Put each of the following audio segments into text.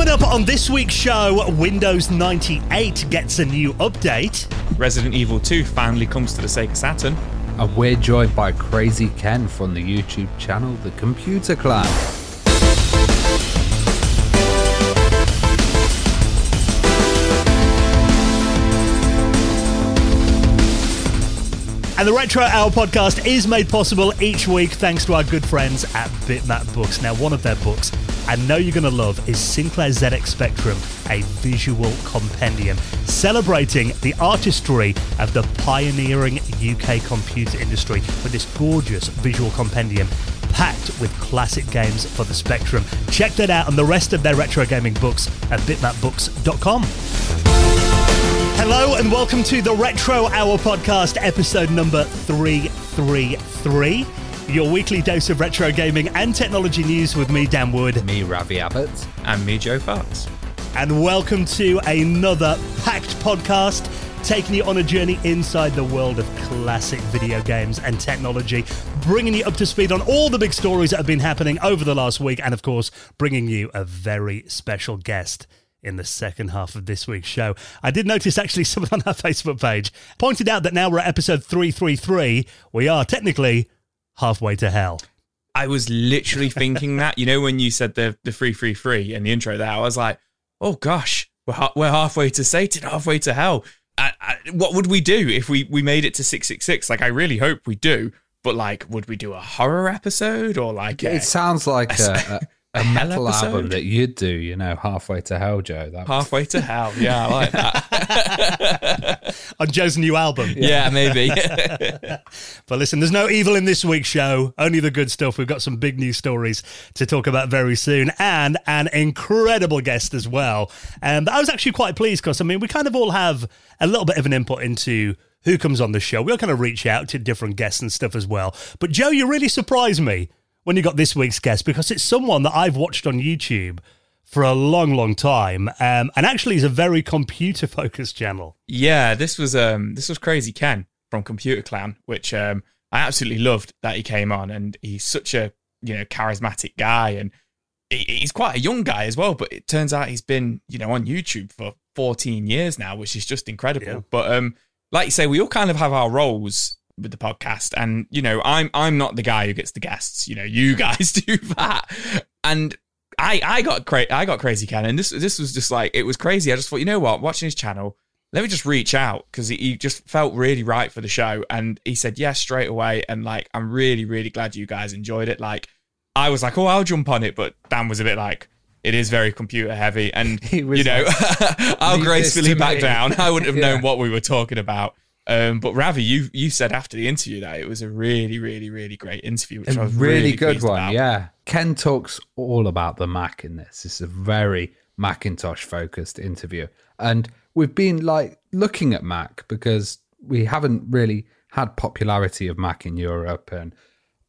Coming up on this week's show, Windows 98 gets a new update. Resident Evil 2 finally comes to the Sega Saturn. And we're joined by Krazy Ken from the YouTube channel The Computer Clan. And the Retro Hour podcast is made possible each week thanks to our good friends at Bitmap Books. Now, one of their books I know you're going to love is Sinclair ZX Spectrum, a visual compendium celebrating the artistry of the pioneering UK computer industry with this gorgeous visual compendium packed with classic games for the Spectrum. Check that out and the rest of their retro gaming books at bitmapbooks.com. Hello and welcome to the Retro Hour podcast, episode number 333. Your weekly dose of retro gaming and technology news with me, Dan Wood. Me, Ravi Abbott. And me, Joe Fox. And welcome to another packed podcast taking you on a journey inside the world of classic video games and technology, bringing you up to speed on all the big stories that have been happening over the last week, and of course, bringing you a very special guest in the second half of this week's show. I did notice actually someone on our Facebook page pointed out that now we're at episode 333. We are technically halfway to hell. I was literally thinking that. You know, when you said the the free, free, free in the intro there, I was like, oh gosh, we're, ha- we're halfway to Satan, halfway to hell. I, I, what would we do if we, we made it to 666? Like, I really hope we do. But, like, would we do a horror episode or like. A, it sounds like a, a a, metal episode? album that you'd do, you know, halfway to hell, Joe. That halfway to hell, yeah, I like that. On Joe's new album, yeah, yeah maybe. but listen, there's no evil in this week's show, only the good stuff. We've got some big news stories to talk about very soon, and an incredible guest as well. Um, and I was actually quite pleased because I mean, we kind of all have a little bit of an input into who comes on the show. We'll kind of reach out to different guests and stuff as well. But Joe, you really surprised me when you got this week's guest because it's someone that I've watched on YouTube for a long, long time, um, and actually is a very computer focused channel. Yeah, this was um, this was Krazy Ken from Computer Clan, which um, I absolutely loved that he came on, and he's such a you know charismatic guy, and he, he's quite a young guy as well. But it turns out he's been you know on YouTube for 14 years now, which is just incredible. Yeah. But um, like you say, we all kind of have our roles with the podcast. And you know i'm i'm not the guy who gets the guests. You know you guys do that. And i i got cra- i got Krazy Ken. And this this was just like it was crazy. I just thought you know what? Watching his channel let me just reach out because he, he just felt really right for the show. And he said yes straight away. And like i'm really really glad you guys enjoyed it. Like i was like oh i'll jump on it. But dan was a bit like it is very computer heavy. And you know like, i'll gracefully back down. I wouldn't have yeah. known what we were talking about um, but Ravi, you you said after the interview that it was a really, really, really great interview, which a I was really, really good one. About. Yeah, Ken talks all about the Mac in this. It's a very Macintosh focused interview, and we've been like looking at Mac because we haven't really had popularity of Mac in Europe and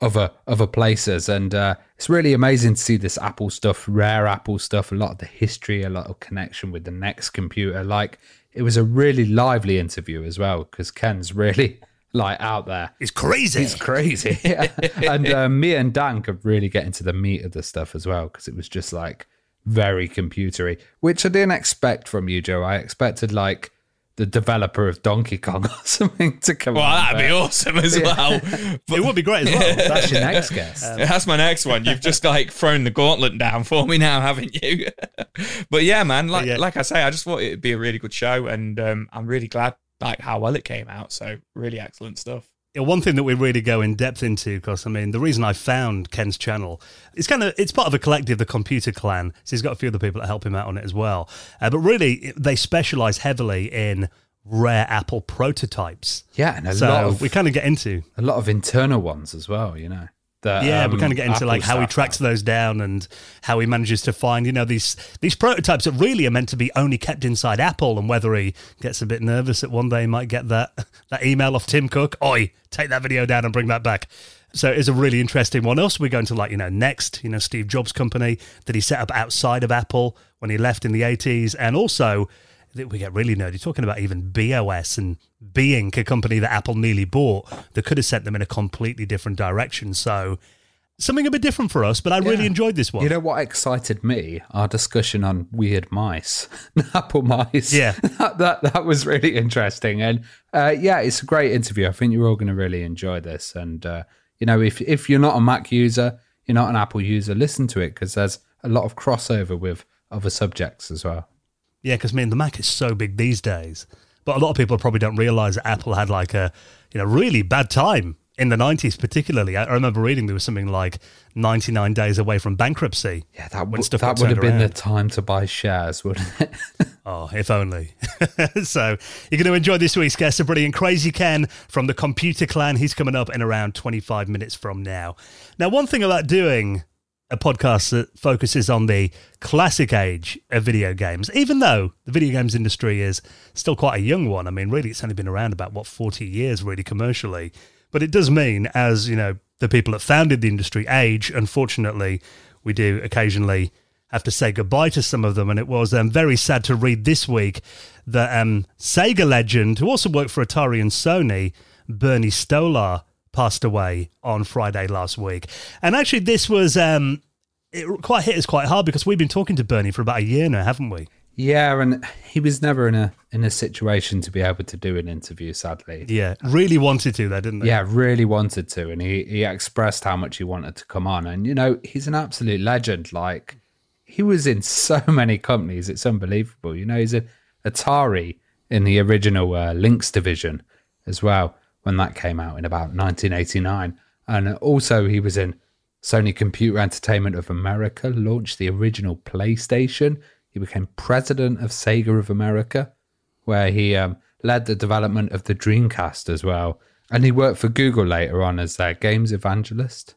other other places, and uh, it's really amazing to see this Apple stuff, rare Apple stuff, a lot of the history, a lot of connection with the NeXT computer, like it was a really lively interview as well because Ken's really like out there. He's crazy. He's crazy. Yeah. and uh, me and Dan could really get into the meat of the stuff as well because it was just like very computery, which I didn't expect from you, Joe. I expected like the developer of Donkey Kong or something to come. Well, that'd be awesome as yeah. well. But, it would be great as well. That's your next guest. Um, That's my next one. You've just like thrown the gauntlet down for me now, haven't you? but yeah, man. Like yeah. like I say, I just thought it'd be a really good show, and um, I'm really glad like how well it came out. So really excellent stuff one thing that we really go in depth into, because I mean, the reason I found Ken's channel, it's kind of it's part of a collective, the Computer Clan. So he's got a few other people that help him out on it as well. Uh, but really, they specialize heavily in rare Apple prototypes. Yeah, and a so lot of, we kind of get into a lot of internal ones as well. You know. That, yeah, um, we kind of get into Apple like how he tracks those down and how he manages to find, you know, these these prototypes that really are meant to be only kept inside Apple, and whether he gets a bit nervous that one day he might get that that email off Tim Cook, oi, take that video down and bring that back. So it's a really interesting one. Also, we're going to like, you know, NeXT, you know, Steve Jobs' company that he set up outside of Apple when he left in the 80s. And also, we get really nerdy talking about even BeOS and Be Inc, a company that Apple nearly bought that could have sent them in a completely different direction. So, something a bit different for us, but I really enjoyed this one. You know what excited me? Our discussion on weird mice, apple mice. Yeah. that, that that was really interesting, and uh, yeah, it's a great interview. I think you're all going to really enjoy this. And uh, you know, if if you're not a Mac user, you're not an Apple user, listen to it because there's a lot of crossover with other subjects as well. Yeah, because I mean the Mac is so big these days, but a lot of people probably don't realize that Apple had like a you know really bad time in the nineties, particularly. I remember reading there was something like ninety nine days away from bankruptcy. Yeah, that that would have been the time to buy shares, wouldn't it? Oh, if only. so you're going to enjoy this week's guest, a brilliant Krazy Ken from the Computer Clan. He's coming up in around 25 minutes from now. Now, one thing about doing a podcast that focuses on the classic age of video games, even though the video games industry is still quite a young one. I mean, really, it's only been around about, what, 40 years, really, commercially. But it does mean, as, you know, the people that founded the industry age, unfortunately, we do occasionally have to say goodbye to some of them. And it was um, very sad to read this week that um, Sega legend, who also worked for Atari and Sony, Bernie Stolar, passed away on Friday last week. And actually, this was um, it quite hit us quite hard because we've been talking to Bernie for about a year now, haven't we? yeah, and he was never in a in a situation to be able to do an interview. Sadly, Yeah, really wanted to, though, didn't they? Yeah, really wanted to, and he he expressed how much he wanted to come on. And you know, he's an absolute legend. Like he was in so many companies, it's unbelievable. You know, he's a Atari in the original uh, Lynx division as well when that came out in about 1989, and also he was in Sony Computer Entertainment of America, launched the original PlayStation. He became president of Sega of America where he um, led the development of the Dreamcast as well. And he worked for Google later on as their games evangelist.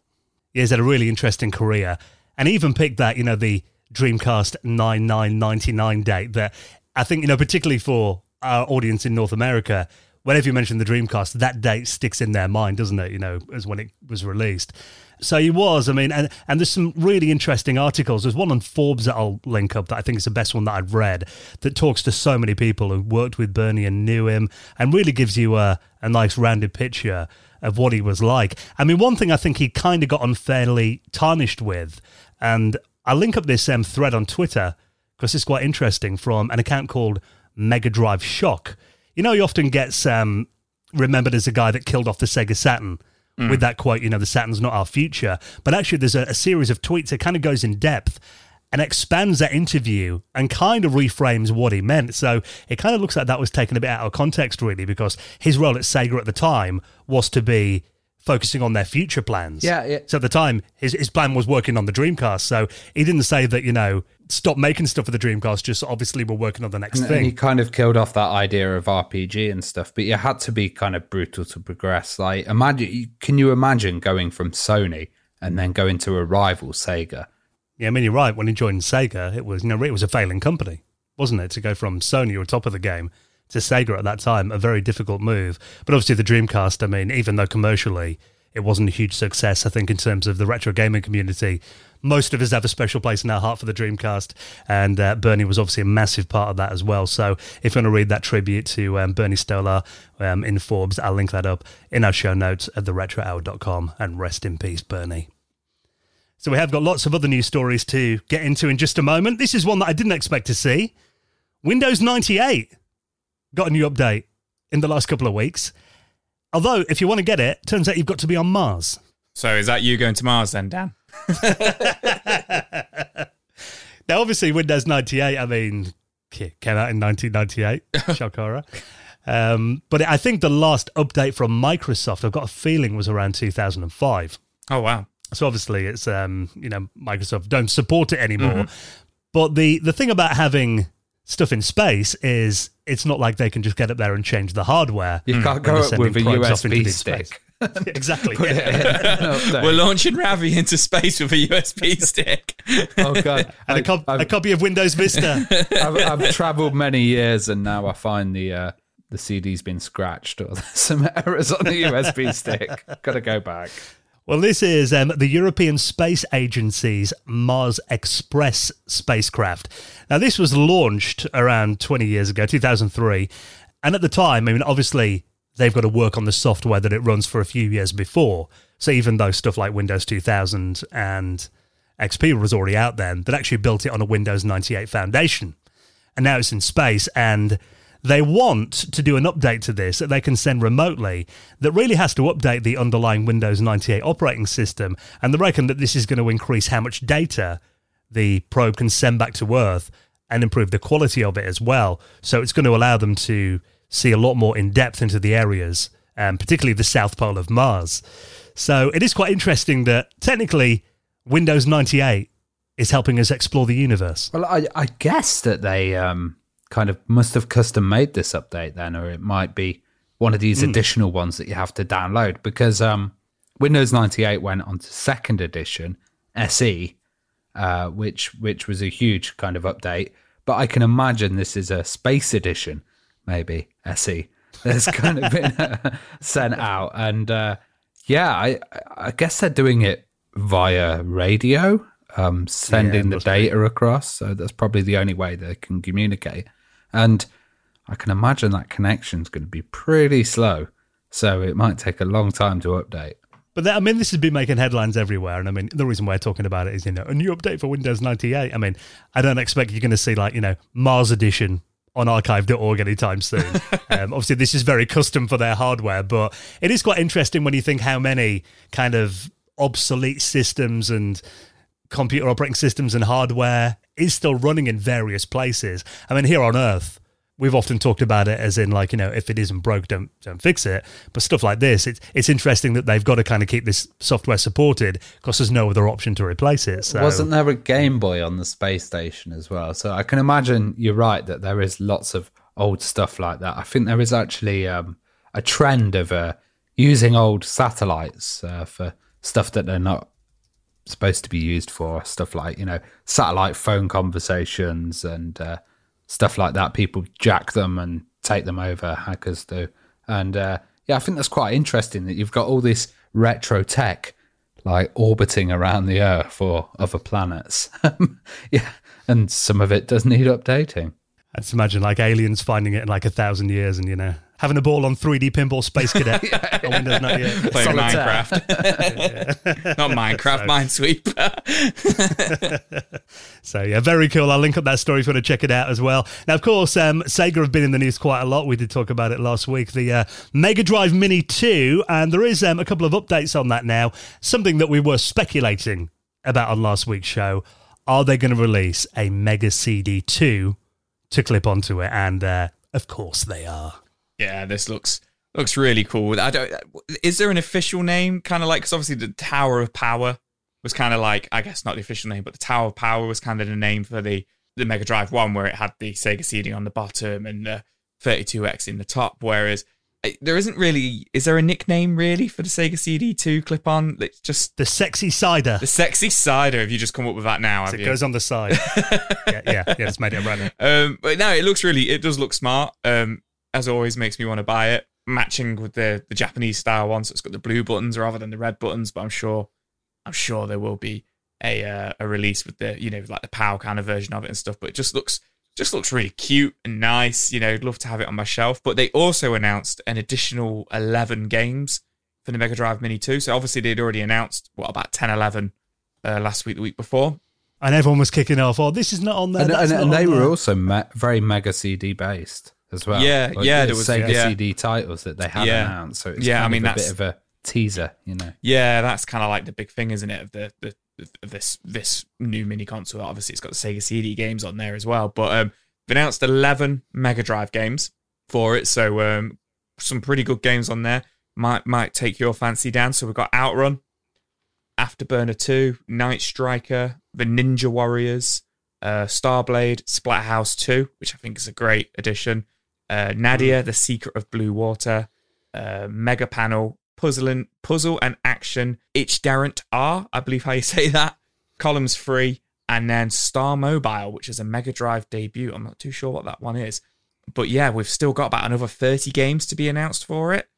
Yeah, he's had a really interesting career and even picked that, you know, the Dreamcast 9999 date that I think, you know, particularly for our audience in North America, whenever you mention the Dreamcast, that date sticks in their mind, doesn't it? You know, as when it was released. So he was, I mean, and, and there's some really interesting articles. There's one on Forbes that I'll link up that I think is the best one that I've read that talks to so many people who worked with Bernie and knew him and really gives you a, a nice rounded picture of what he was like. I mean, one thing I think he kind of got unfairly tarnished with, and I'll link up this um, thread on Twitter because it's quite interesting from an account called Mega Drive Shock. You know, he often gets um, remembered as the guy that killed off the Sega Saturn with that quote, you know, the Saturn's not our future. But actually, there's a, a series of tweets that kind of goes in depth and expands that interview and kind of reframes what he meant. So it kind of looks like that was taken a bit out of context, really, because his role at Sega at the time was to be focusing on their future plans. Yeah, yeah. So at the time, his, his plan was working on the Dreamcast. So he didn't say that, you know, stop making stuff for the Dreamcast, just obviously we're working on the next And thing. he kind of killed off that idea of RPG and stuff, but you had to be kind of brutal to progress. Like, imagine, can you imagine going from Sony and then going to a rival Sega? Yeah, I mean, you're right. When he joined Sega, it was, you know, it was a failing company, wasn't it? To go from Sony, were top of the game, to Sega at that time, a very difficult move. But obviously, the Dreamcast, I mean, even though commercially it wasn't a huge success, I think in terms of the retro gaming community, most of us have a special place in our heart for the Dreamcast. And uh, Bernie was obviously a massive part of that as well. So if you want to read that tribute to um, Bernie Stolar um, in Forbes, I'll link that up in our show notes at theretrohour.com. And rest in peace, Bernie. So we have got lots of other news stories to get into in just a moment. This is one that I didn't expect to see. Windows 98 got a new update in the last couple of weeks. Although, if you want to get it, turns out you've got to be on Mars. So is that you going to Mars then, Dan? Now, obviously, Windows 98, I mean, came out in 1998. Shock horror. Um, but I think the last update from Microsoft, I've got a feeling, was around 2005. Oh wow. So obviously, it's um, you know Microsoft don't support it anymore. But the the thing about having stuff in space is it's not like they can just get up there and change the hardware. You can't go up sending with a probes off into USB stick. exactly. Yeah. in. We're launching Ravi into space with a USB stick. oh god! And a, cop- I've, a copy of Windows Vista. I've, I've traveled many years, and now I find the uh, the CD's been scratched or there's some errors on the USB stick. Got to go back. Well, this is um, the European Space Agency's Mars Express spacecraft. Now, this was launched around 20 years ago, 2003. And at the time, I mean, obviously, they've got to work on the software that it runs for a few years before. So even though stuff like Windows 2000 and XP was already out then, that actually built it on a Windows 98 foundation. And now it's in space and they want to do an update to this that they can send remotely that really has to update the underlying Windows 98 operating system. And they reckon that this is going to increase how much data the probe can send back to Earth and improve the quality of it as well. So it's going to allow them to see a lot more in depth into the areas, um, particularly the south pole of Mars. So it is quite interesting that technically Windows 98 is helping us explore the universe. Well, I, I guess that they um, kind of must have custom made this update then, or it might be one of these mm. additional ones that you have to download because um, Windows 98 went on to second edition SE, uh, which which was a huge kind of update. But I can imagine this is a space edition, maybe SE. That's kind of been uh, sent out, and uh, yeah, I I guess they're doing it via radio, um, sending yeah, the data be. across. So that's probably the only way they can communicate. And I can imagine that connection is going to be pretty slow. So it might take a long time to update. But I mean, this has been making headlines everywhere, and I mean, the reason we're talking about it is, you know, a new update for Windows 98. I mean, I don't expect you're going to see like, you know, Mars Edition on archive.org anytime soon. um, obviously, this is very custom for their hardware, but it is quite interesting when you think how many kind of obsolete systems and computer operating systems and hardware is still running in various places. I mean, here on Earth, we've often talked about it as in like you know if it isn't broke don't don't fix it. But stuff like this it's it's interesting that they've got to kind of keep this software supported because there's no other option to replace it so. wasn't there a game boy on the space station as well? So i can imagine you're right that there is lots of old stuff like that. I think there is actually um, a trend of uh, using old satellites uh, for stuff that they're not supposed to be used for. Stuff like you know satellite phone conversations and uh, stuff like that people jack them and take them over hackers do. And uh, yeah i think that's quite interesting that you've got all this retro tech like orbiting around the earth or other planets. Yeah and some of it does need updating. I just imagine like aliens finding it in like a thousand years and you know having a ball on 3D Pinball Space Cadet on Windows 98. Playing Minecraft. Not Minecraft, so. Minesweeper. so, yeah, very cool. I'll link up that story if you want to check it out as well. Now, of course, um, Sega have been in the news quite a lot. We did talk about it last week. The uh, Mega Drive Mini 2, and there is um, a couple of updates on that now. Something that we were speculating about on last week's show. Are they going to release a Mega CD 2 to clip onto it? And uh, of course they are. Yeah, this looks looks really cool. I don't. Is there an official name? Kind of like because obviously the Tower of Power was kind of like I guess not the official name, but the Tower of Power was kind of the name for the the Mega Drive One, where it had the Sega CD on the bottom and the 32X in the top. Whereas eh, there isn't really. Is there a nickname really for the Sega CD two clip on? It's just the sexy cider. The sexy cider. Have you just come up with that now? So it you? goes on the side. yeah, yeah, yeah. It's made it run. Um, but no, it looks really. It does look smart. Um, as always, makes me want to buy it. Matching with the the Japanese style one, so it's got the blue buttons rather than the red buttons. But I'm sure, I'm sure there will be a uh, a release with the you know like the PAL kind of version of it and stuff. But it just looks just looks really cute and nice. You know, I'd love to have it on my shelf. But they also announced an additional 11 games for the Mega Drive Mini 2. So obviously they'd already announced what about 10, 11 uh, last week, the week before. And everyone was kicking off. Oh, this is not on there. And, and, and they there. were also me- very Mega CD based as well. Yeah, like yeah, there was Sega yeah. CD titles that they had yeah. announced. So it's yeah, I mean a that's bit of a teaser, you know. Yeah, that's kind of like the big thing, isn't it? Of the, the of this this new mini console. Obviously, it's got the Sega CD games on there as well. But um, they've announced eleven Mega Drive games for it, so um, some pretty good games on there. Might might take your fancy down. So we've got Outrun, Afterburner Two, Night Striker, The Ninja Warriors, uh, Starblade, Splatterhouse 2, which I think is a great addition, uh, Nadia, The Secret of Blue Water, uh, Mega Panel, Puzzling, Puzzle and Action, Darrent R, I believe how you say that, Columns Free, and then Star Mobile, which is a Mega Drive debut. I'm not too sure what that one is. But yeah, we've still got about another 30 games to be announced for it.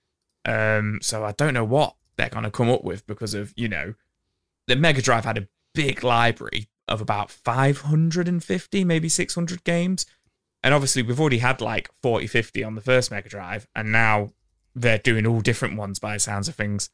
Um, so I don't know what they're going to come up with because of, you know, the Mega Drive had a big library of about 550, maybe 600 games. And obviously, we've already had like 40, 50 on the first Mega Drive, and now they're doing all different ones by the sounds of things.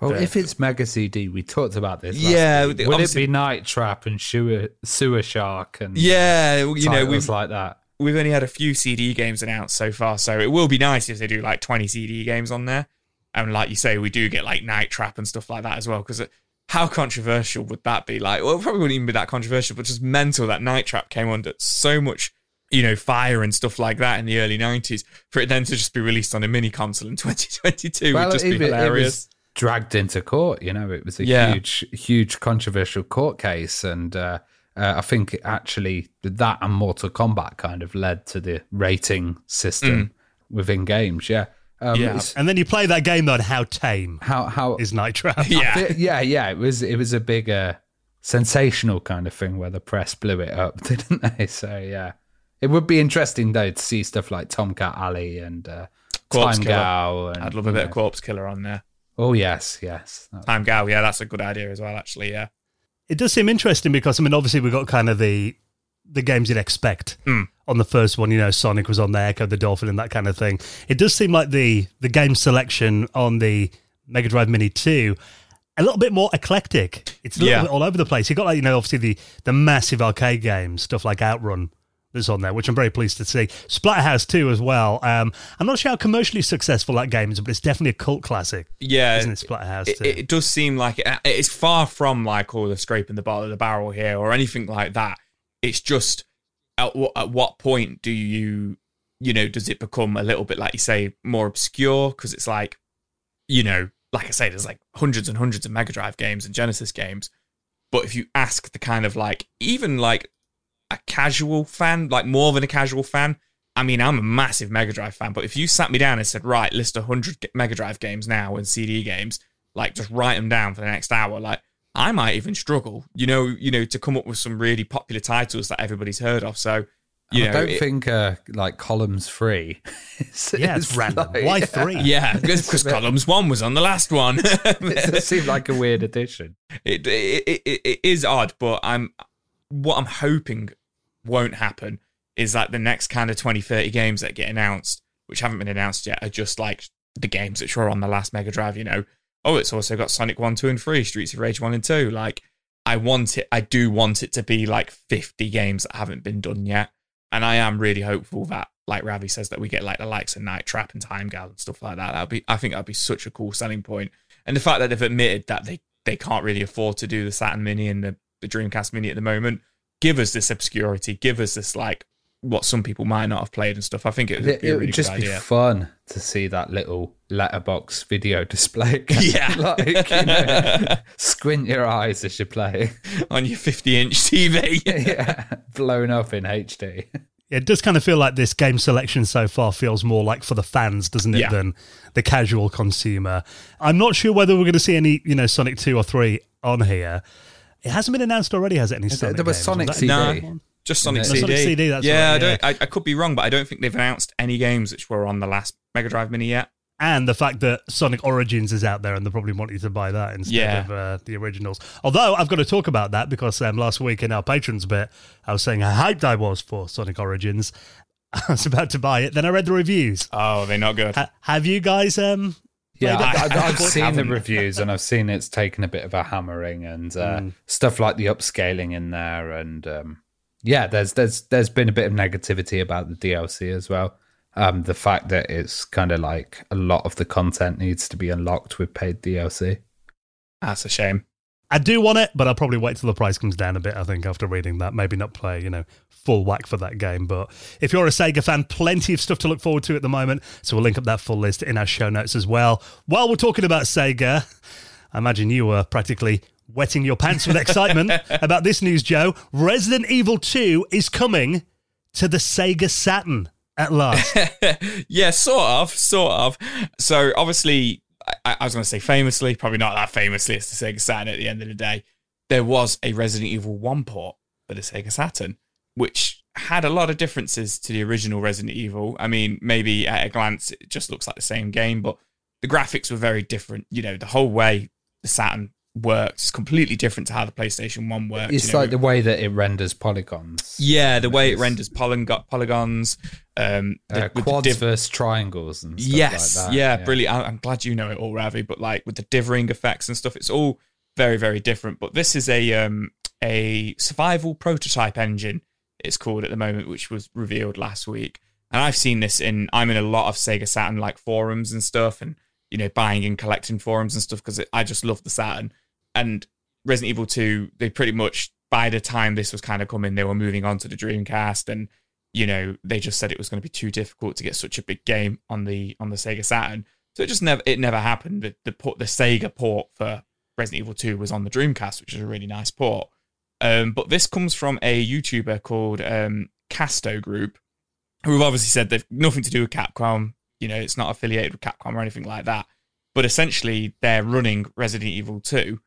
Well, The- if it's Mega CD, we talked about this. last Yeah, week. would it be Night Trap and Sewer, Sewer Shark and Yeah, you know, we've like that? we've only had a few CD games announced so far, so it will be nice if they do like 20 CD games on there. And like you say, we do get like Night Trap and stuff like that as well. Because uh, how controversial would that be? Like, well, it probably wouldn't even be that controversial, but just mental that Night Trap came under so much, you know, fire and stuff like that in the early 90s for it then to just be released on a mini console in 2022 would just be it, it hilarious. was dragged into court. You know, it was a Yeah. huge, huge controversial court case, and uh, uh, I think it actually that and Mortal Kombat kind of led to the rating system within games. Yeah, um, Mm. Yeah. And then you play that game though, how tame How how is Night Trap? yeah. Thi- yeah, yeah. It was it was a big uh, sensational kind of thing where the press blew it up, didn't they? So yeah, it would be interesting though to see stuff like Tomcat Alley and uh, Corpse Time Killer. Gal. And, I'd love a bit you of. Corpse Killer on there. Oh yes, yes. That- Time Gal, yeah, that's a good idea as well, actually, yeah. It does seem interesting because I mean, obviously we've got kind of the the games you'd expect Mm. on the first one. You know, Sonic was on there, Ecco the Dolphin, and that kind of thing. It does seem like the the game selection on the Mega Drive Mini Two. A little bit more eclectic. It's a little Yeah. bit all over the place. You've got like, you know, obviously the the massive arcade games, stuff like Outrun that's on there, which I'm very pleased to see. Splatterhouse 2 as well. Um, I'm not sure how commercially successful that game is, but it's definitely a cult classic, Yeah, isn't it? Splatterhouse it, 2. it does seem like it, it's far from like all the scraping the bottom of the barrel here or anything like that. It's just at what, at what point do you, you know, does it become a little bit like you say more obscure? Because it's like, you know, like I say, there's like hundreds and hundreds of Mega Drive games and Genesis games. But if you ask the kind of like, even like a casual fan, like more than a casual fan, I mean, I'm a massive Mega Drive fan, but if you sat me down and said, right, list 100 g- Mega Drive games now and CD games, like just write them down for the next hour, like I might even struggle, you know, you know, to come up with some really popular titles that everybody's heard of. So, you I don't it- think uh, like columns three. is- yeah, it's is random. like- Why three? yeah, because columns one was on the last one. it seemed like a weird addition. it, it, it, it is odd, but I'm what I'm hoping won't happen is that the next kind of 20, 30 games that get announced, which haven't been announced yet, are just like the games that were on the last Mega Drive. You know, oh, it's also got Sonic One, Two, and Three, Streets of Rage One and Two. Like, I want it. I do want it to be like 50 games that haven't been done yet, and I am really hopeful that. Like Ravi says, that we get like the likes of Night Trap and Time Gal and stuff like that. That'd be, I think, that'd be such a cool selling point. And the fact that they've admitted that they they can't really afford to do the Saturn Mini and the, the Dreamcast Mini at the moment. Give us this obscurity. Give us this like what some people might not have played and stuff. I think it would It, be it a would just good be fun to see that little letterbox video display. Yeah. like you know, squint your eyes as you play. on your 50 inch TV. yeah, blown up in HD. It does kind of feel like this game selection so far feels more like for the fans, doesn't it, Yeah. than the casual consumer. I'm not sure whether we're going to see any, you know, Sonic 2 or 3 on here. It hasn't been announced already, has it? Any Sonic there was games? Sonic that- CD. No. Just Sonic No, CD. Sonic CD, that's yeah, right, I don't. yeah. I, I could be wrong, but I don't think they've announced any games which were on the last Mega Drive Mini yet. And the fact that Sonic Origins is out there and they're probably wanting to buy that instead Yeah. of uh, the originals. Although I've got to talk about that because um, last week in our patrons bit, I was saying how hyped I was for Sonic Origins. I was about to buy it. Then I read the reviews. Oh, they're not good. Ha- have you guys um, Yeah, it? I, I seen the reviews and I've seen it's taken a bit of a hammering and uh, stuff like the upscaling in there and um, yeah, there's there's there's been a bit of negativity about the DLC as well. Um, the fact that it's kind of like a lot of the content needs to be unlocked with paid DLC. That's a shame. I do want it, but I'll probably wait till the price comes down a bit. I think after reading that, maybe not play, you know, full whack for that game. But if you're a Sega fan, plenty of stuff to look forward to at the moment. So we'll link up that full list in our show notes as well. While we're talking about Sega, I imagine you were practically wetting your pants with excitement about this news, Joe. Resident Evil 2 is coming to the Sega Saturn at last. yeah, sort of, sort of. So obviously, I, I was going to say famously, probably not that famously as the Sega Saturn. At the end of the day, there was a Resident Evil One port for the Sega Saturn, which had a lot of differences to the original Resident Evil. I mean, maybe at a glance, it just looks like the same game, but the graphics were very different. You know, the whole way the Saturn works is completely different to how the PlayStation One works. It's you know, like the way that it renders polygons. yeah, the way it renders polygon- polygons, Um, uh, with quads div- versus triangles and stuff yes, like that. yeah, brilliant. I- I'm glad you know it all, Ravi. But like with the divering effects and stuff, it's all very, very different. But this is a um, a survival prototype engine. It's called at the moment, which was revealed last week. And I've seen this in. I'm in a lot of Sega Saturn like forums and stuff, and you know, buying and collecting forums and stuff because I just love the Saturn. And Resident Evil 2, they pretty much by the time this was kind of coming, they were moving on to the Dreamcast, and you know, they just said it was going to be too difficult to get such a big game on the on the Sega Saturn. So it just never it never happened. The the, port, the Sega port for Resident Evil 2 was on the Dreamcast, which is a really nice port. Um, but this comes from a YouTuber called um, Casto Group, who've obviously said they've nothing to do with Capcom. You know, it's not affiliated with Capcom or anything like that. But essentially, they're running Resident Evil 2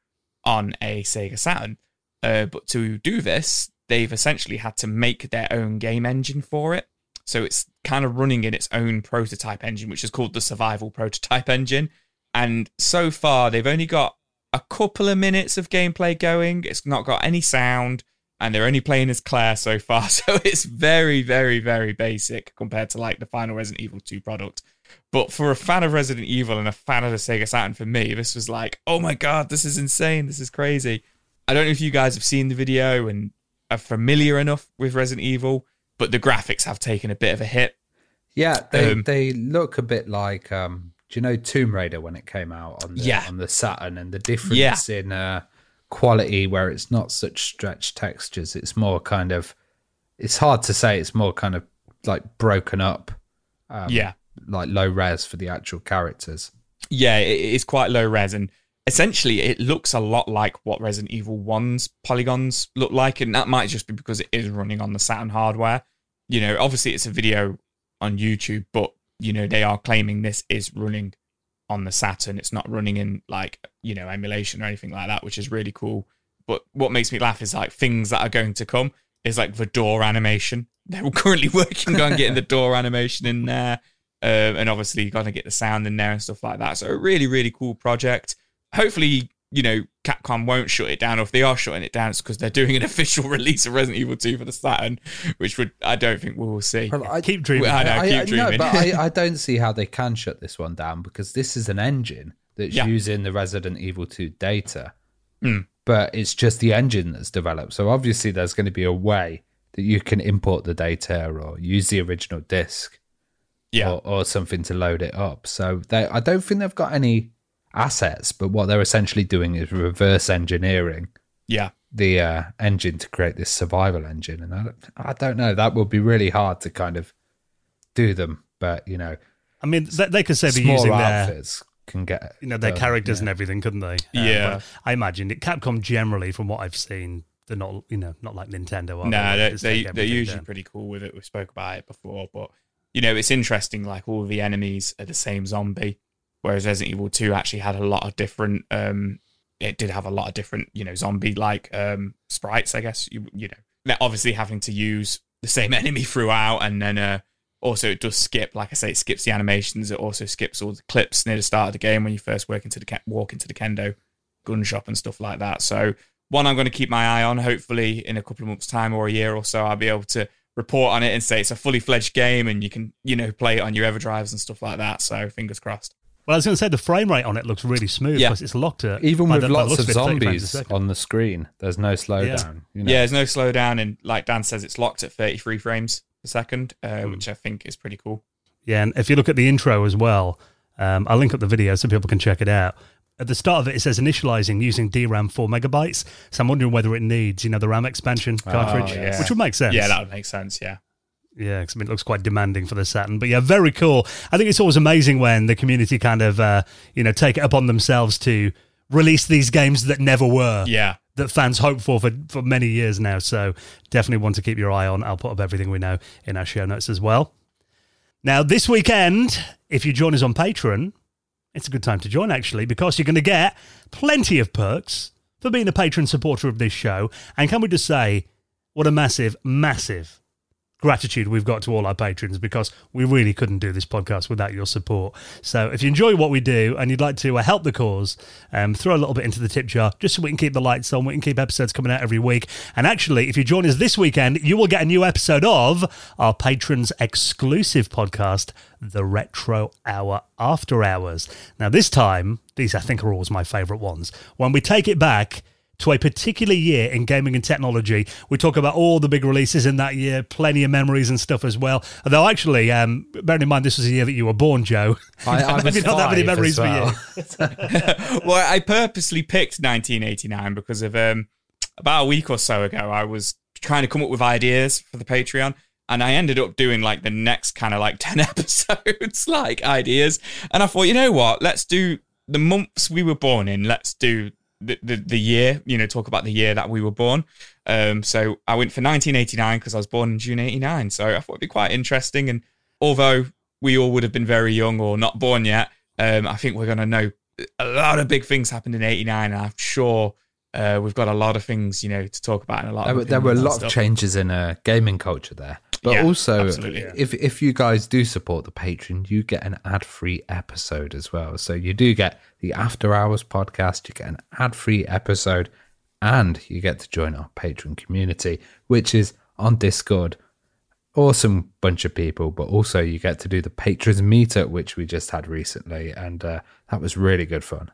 on a Sega Saturn. Uh, but to do this, they've essentially had to make their own game engine for it. So it's kind of running in its own prototype engine, which is called the Survival Prototype Engine. And so far, they've only got a couple of minutes of gameplay going. It's not got any sound, and they're only playing as Claire so far. So it's very, very, very basic compared to like the final Resident Evil 2 product. But for a fan of Resident Evil and a fan of the Sega Saturn, for me, this was like, oh my god, this is insane. This is crazy. I don't know if you guys have seen the video and are familiar enough with Resident Evil, but the graphics have taken a bit of a hit. Yeah, they Um, they look a bit like um do you know Tomb Raider when it came out on the Yeah. on the Saturn and the difference in uh quality where it's not such stretched textures, it's more kind of it's hard to say, it's more kind of like broken up, yeah. like low res for the actual characters. yeah, it is quite low res, and essentially it looks a lot like what Resident Evil 1's polygons look like, and that might just be because it is running on the Saturn hardware. You know, obviously it's a video on YouTube, but you know they are claiming this is running on the Saturn. It's not running in like you know emulation or anything like that, which is really cool. But what makes me laugh is like things that are going to come is like the door animation. They're currently working on getting the door animation in there. Um, and obviously you got to get the sound in there and stuff like that. So a really, really cool project. Hopefully, you know, Capcom won't shut it down. Or if they are shutting it down, it's because they're doing an official release of Resident Evil 2 for the Saturn, which would I don't think we will see. Well, I, Keep dreaming. I know, I- keep I- dreaming. No, but I, I don't see how they can shut this one down because this is an engine that's Yeah. using the Resident Evil 2 data. Hmm. But it's just the engine that's developed. So obviously there's going to be a way that you can import the data or use the original disk yeah, or, or something to load it up. So they I don't think they've got any assets, but what they're essentially doing is reverse engineering yeah, the uh, engine to create this survival engine. And I don't, I don't know, that would be really hard to kind of do them. But, you know, I mean, they, they could say they're small using their, outfits can get you know, their done, characters yeah. and everything, couldn't they? Yeah. but I imagine it. Capcom generally, from what I've seen, they're not, you know, not like Nintendo. Are no, they? they're, they, they're usually down. pretty cool with it. We spoke about it before, but you know, it's interesting. Like all the enemies are the same zombie, whereas Resident Evil 2 actually had a lot of different. um It did have a lot of different, you know, zombie-like um sprites. I guess you you know, obviously having to use the same enemy throughout, and then uh also it does skip. Like I say, it skips the animations. It also skips all the clips near the start of the game when you first work into the walk into the kendo gun shop and stuff like that. So one I'm going to keep my eye on. Hopefully, in a couple of months' time or a year or so, I'll be able to report on it and say it's a fully fledged game and you can, you know, play it on your EverDrives and stuff like that. So fingers crossed. Well, I was going to say the frame rate on it looks really smooth Yeah. because it's locked at Even by with the- by lots looks of it, 30 frames a zombies on the screen, there's no slowdown. You know? Yeah, there's no slowdown, and like Dan says, it's locked at 33 frames per second, uh, Hmm. which I think is pretty cool. Yeah, and if you look at the intro as well, um, I'll link up the video so people can check it out. At the start of it, it says initializing using DRAM four megabytes. So I'm wondering whether it needs, you know, the RAM expansion cartridge, yeah. which would make sense. Yeah, that would make sense. Yeah. Yeah, 'cause, I mean, it looks quite demanding for the Saturn, but yeah, very cool. I think it's always amazing when the community kind of, uh, you know, take it upon themselves to release these games that never were, Yeah. that fans hope for, for for many years now. So definitely one to keep your eye on. I'll put up everything we know in our show notes as well. Now, this weekend, if you join us on Patreon, it's a good time to join actually because you're going to get plenty of perks for being a patron supporter of this show. And can we just say, what a massive, massive gratitude we've got to all our patrons because we really couldn't do this podcast without your support. So if you enjoy what we do and you'd like to uh, help the cause, um, throw a little bit into the tip jar just so we can keep the lights on, we can keep episodes coming out every week. And actually, if you join us this weekend, you will get a new episode of our patrons exclusive podcast, The Retro Hour After Hours. Now, this time, these I think are always my favourite ones. When we take it back, to a particular year in gaming and technology. We talk about all the big releases in that year, plenty of memories and stuff as well. Although, actually, um, bearing in mind this was the year that you were born, Joe, I, I maybe not that many memories well. for you. well, I purposely picked 1989 because of um, about a week or so ago, I was trying to come up with ideas for the Patreon. And I ended up doing like the next kind of like 10 episodes, like ideas. And I thought, you know what? Let's do the months we were born in. Let's do the, the, the year, you know, talk about the year that we were born. Um, so I went for 1989 because I was born in June 89. So I thought it'd be quite interesting. And although we all would have been very young or not born yet, um, I think we're going to know a lot of big things happened in 89. And I'm sure uh, we've got a lot of things, you know, to talk about and a lot There, of were- there were a lot of changes in uh, gaming culture there. But Yeah, also, absolutely, if if you guys do support the Patreon, you get an ad free episode as well. So you do get the After Hours podcast, you get an ad free episode, and you get to join our Patreon community, which is on Discord. Awesome bunch of people, but also you get to do the patrons meetup, which we just had recently, and uh, that was really good fun.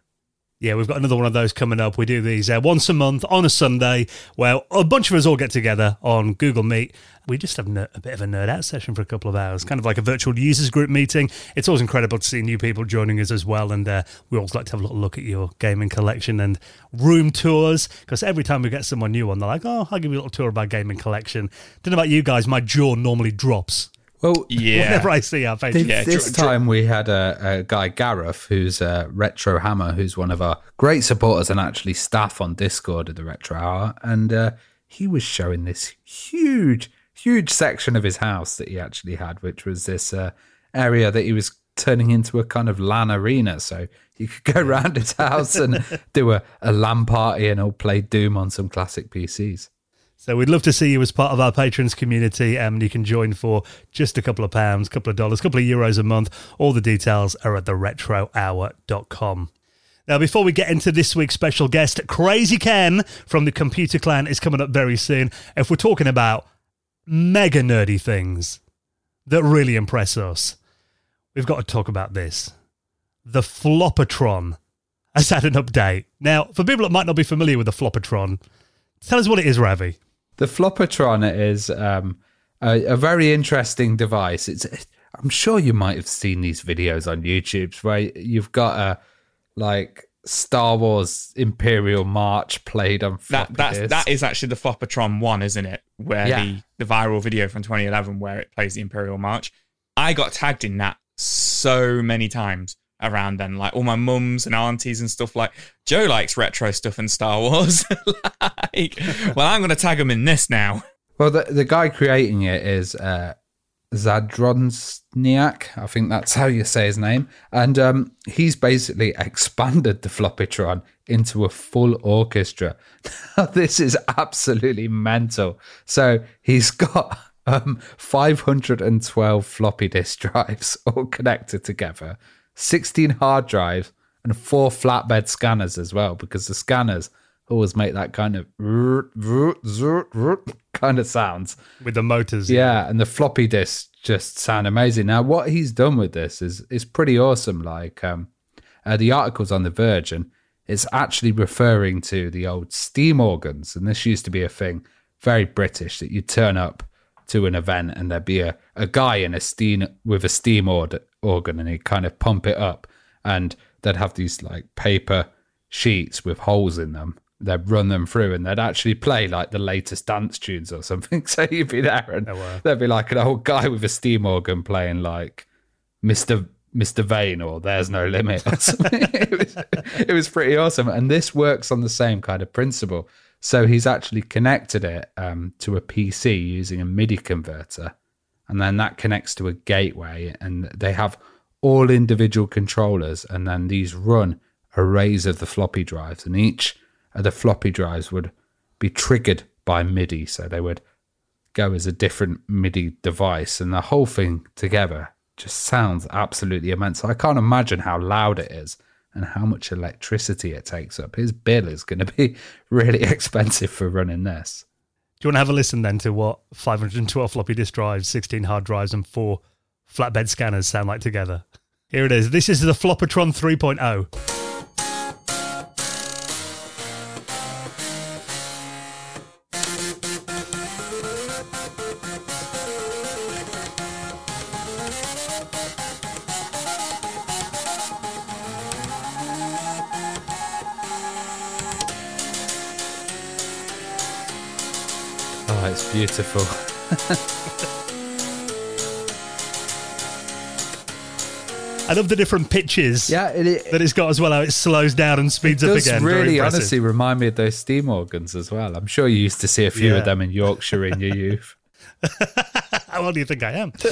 Yeah, we've got another one of those coming up. We do these uh, once a month on a Sunday where a bunch of us all get together on Google Meet. We just have a bit of a nerd out session for a couple of hours, kind of like a virtual users group meeting. It's always incredible to see new people joining us as well. And uh, we always like to have a little look at your gaming collection and room tours because every time we get someone new on, they're like, oh, I'll give you a little tour of my gaming collection. Don't know about you guys, my jaw normally drops Well, Yeah. whenever I see our This, Patreon. Yeah, this dr- dr- time we had a, a guy Gareth, who's a retro hammer, who's one of our great supporters and actually staff on Discord of the Retro Hour, and uh, he was showing this huge, huge section of his house that he actually had, which was this uh, area that he was turning into a kind of LAN arena. So you could go around his house and do a, a LAN party and all play Doom on some classic PCs. So we'd love to see you as part of our patrons community, and you can join for just a couple of pounds, couple of dollars, couple of euros a month. All the details are at theretrohour.com. Now, before we get into this week's special guest, Krazy Ken from the Computer Clan is coming up very soon. If we're talking about mega nerdy things that really impress us, we've got to talk about this. The Floppotron has had an update. Now, for people that might not be familiar with the Floppotron, tell us what it is, Ravi. The Floppotron is um, a, a very interesting device. It's I'm sure you might have seen these videos on YouTube where you've got a like Star Wars Imperial March played on That that's that is actually the Floppotron one, isn't it? Where Yeah. the the viral video from 2011 where it plays the Imperial March. I got tagged in that so many times around then. Like all my mums and aunties and stuff. Like Joe likes retro stuff and Star Wars. like, well, I'm gonna tag him in this now. Well, the the guy creating it is uh, Zadrozniak. I think that's how you say his name. And um, he's basically expanded the Floppotron into a full orchestra. this is absolutely mental. So he's got um, 512 floppy disk drives all connected together, 16 hard drives, and four flatbed scanners as well, because the scanners always make that kind of kind of sounds. with the motors. Yeah, and the floppy disks just sound amazing. Now, what he's done with this is is pretty awesome. Like um, uh, the articles on the Verge, and it's actually referring to the old steam organs, and this used to be a thing, very British, that you turn up to an event and there'd be a, a guy in a steam with a steam org- organ, and he'd kind of pump it up, and they'd have these like paper sheets with holes in them. They'd run them through and they'd actually play like the latest dance tunes or something. So you'd be there and oh, wow. there'd be like an old guy with a steam organ playing like Mr. Mr. Vain or There's No Limit or something. it, was, it was pretty awesome. And this works on the same kind of principle. So he's actually connected it um, to a PC using a MIDI converter. And then that connects to a gateway. And they have all individual controllers. And then these run arrays of the floppy drives. And each of the floppy drives would be triggered by MIDI. So they would go as a different MIDI device, and the whole thing together just sounds absolutely immense. I can't imagine how loud it is and how much electricity it takes up. His bill is going to be really expensive for running this. Do you want to have a listen then to what 512 floppy disk drives, 16 hard drives, and four flatbed scanners sound like together? Here it is. This is the Floppotron 3.0. beautiful. I love the different pitches yeah, it, it, that it's got as well. How it slows down and speeds it up again. Very really honestly remind me of those steam organs as well. I'm sure you used to see a few Yeah. of them in Yorkshire in your youth. How old do you think I am? so,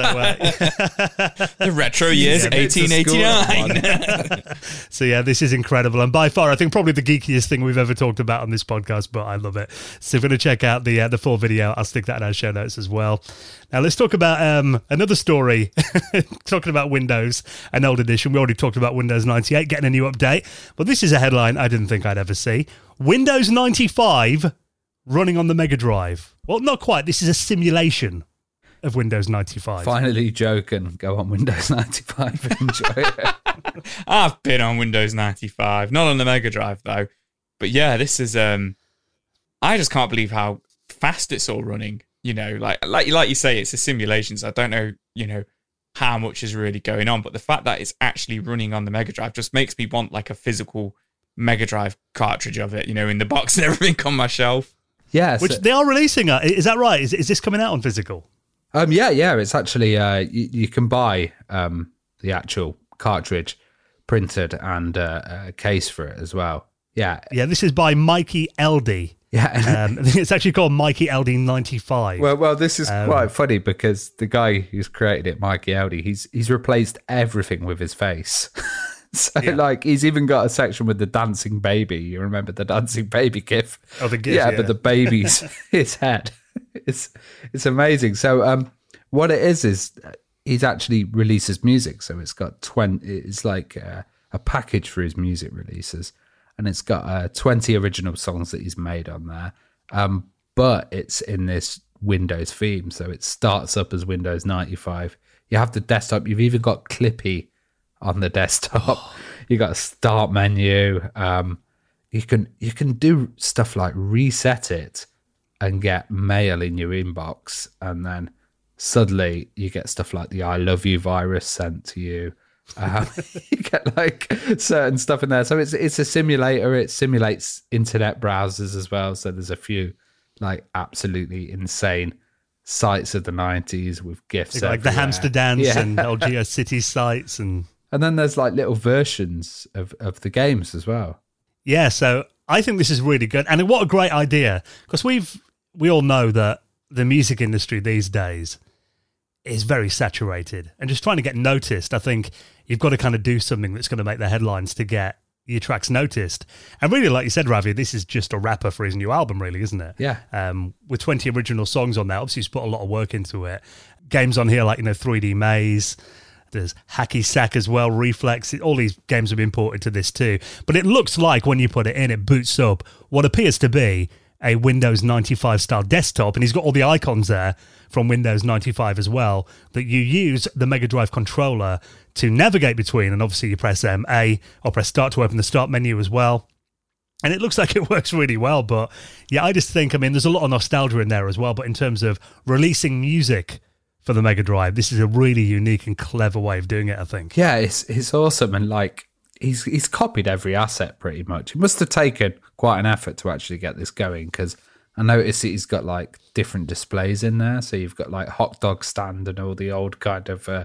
uh, The retro years, Yeah, it's a school 1889. so yeah, this is incredible, and by far, I think probably the geekiest thing we've ever talked about on this podcast. But I love it. So if you're going to check out the uh, the full video, I'll stick that in our show notes as well. Now let's talk about um, another story. Talking about Windows, an old edition. We already talked about Windows 98 getting a new update, but this is a headline I didn't think I'd ever see. Windows 95 running on the Mega Drive. Well, not quite. This is a simulation of Windows 95. Finally, Joe can go on Windows 95 and enjoy it. I've been on Windows 95, not on the Mega Drive though. But yeah, this is um I just can't believe how fast it's all running. You know, like like like you say, it's a simulation, so I don't know, you know, how much is really going on. But the fact that it's actually running on the Mega Drive just makes me want like a physical Mega Drive cartridge of it, you know, in the box and everything on my shelf. Yeah, Which so- they are releasing. Uh, is that right? Is, is this coming out on physical? Um, yeah, yeah, it's actually uh, you, you can buy um, the actual cartridge printed and uh, a case for it as well. Yeah, Yeah, this is by Mikey LD. yeah. Um, it's actually called Mikey LD 95. well, well, this is Um, quite funny because the guy who's created it, Mikey LD, he's he's replaced everything with his face. so, Yeah. like, he's even got a section with the dancing baby. You remember the dancing baby gif? Oh, the GIF, yeah, yeah. but the baby's his head. It's it's amazing. So, um, what it is is he's actually releases music. So it's got twenty. It's like uh, a package for his music releases, and it's got uh, twenty original songs that he's made on there. Um, but it's in this Windows theme, so it starts up as Windows ninety five. You have the desktop. You've even got Clippy on the desktop. you got a start menu. Um, you can you can do stuff like reset it and get mail in your inbox, and then suddenly you get stuff like the "I love you" virus sent to you. Um, you get like certain stuff in there. So it's it's a simulator. It simulates internet browsers as well. So there's a few like absolutely insane sites of the 90s with gifs like the hamster dance Yeah. and old city sites and and then there's like little versions of of the games as well yeah. So I think this is really good, and what a great idea because we've we all know that the music industry these days is very saturated, and just trying to get noticed. I think you've got to kind of do something that's going to make the headlines to get your tracks noticed. And really, like you said, Ravi, this is just a rapper for his new album, really, isn't it? Yeah. Um, with 20 original songs on there, obviously he's put a lot of work into it. Games on here like, you know, 3D Maze, there's Hacky Sack as well, Reflex. All these games have been ported to this too. But it looks like when you put it in, it boots up what appears to be a Windows 95 style desktop. And he's got all the icons there from Windows 95 as well that you use the Mega Drive controller to navigate between. And obviously you press MA or press start to open the start menu as well. And it looks like it works really well. But yeah, I just think, I mean, there's a lot of nostalgia in there as well. But in terms of releasing music for the Mega Drive, this is a really unique and clever way of doing it, I think. yeah it's it's awesome and like he's he's copied every asset pretty much. It must have taken quite an effort to actually get this going because i noticed that he's got like different displays in there. So you've got like hot dog stand and all the old kind of uh,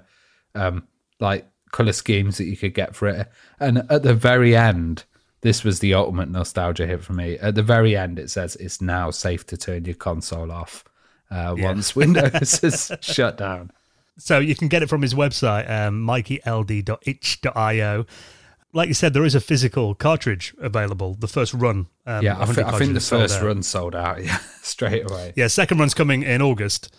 um like color schemes that you could get for it. And at the very end this was the ultimate nostalgia hit for me. At the very end it says it's now safe to turn your console off uh, once windows is shut down. So you can get it from his website, um, mikeyld.itch.io. like you said, there is a physical cartridge available. The first run. Um, yeah, I, 100 thi- I think the first out. run sold out. Yeah, straight away. Yeah, second run's coming in August.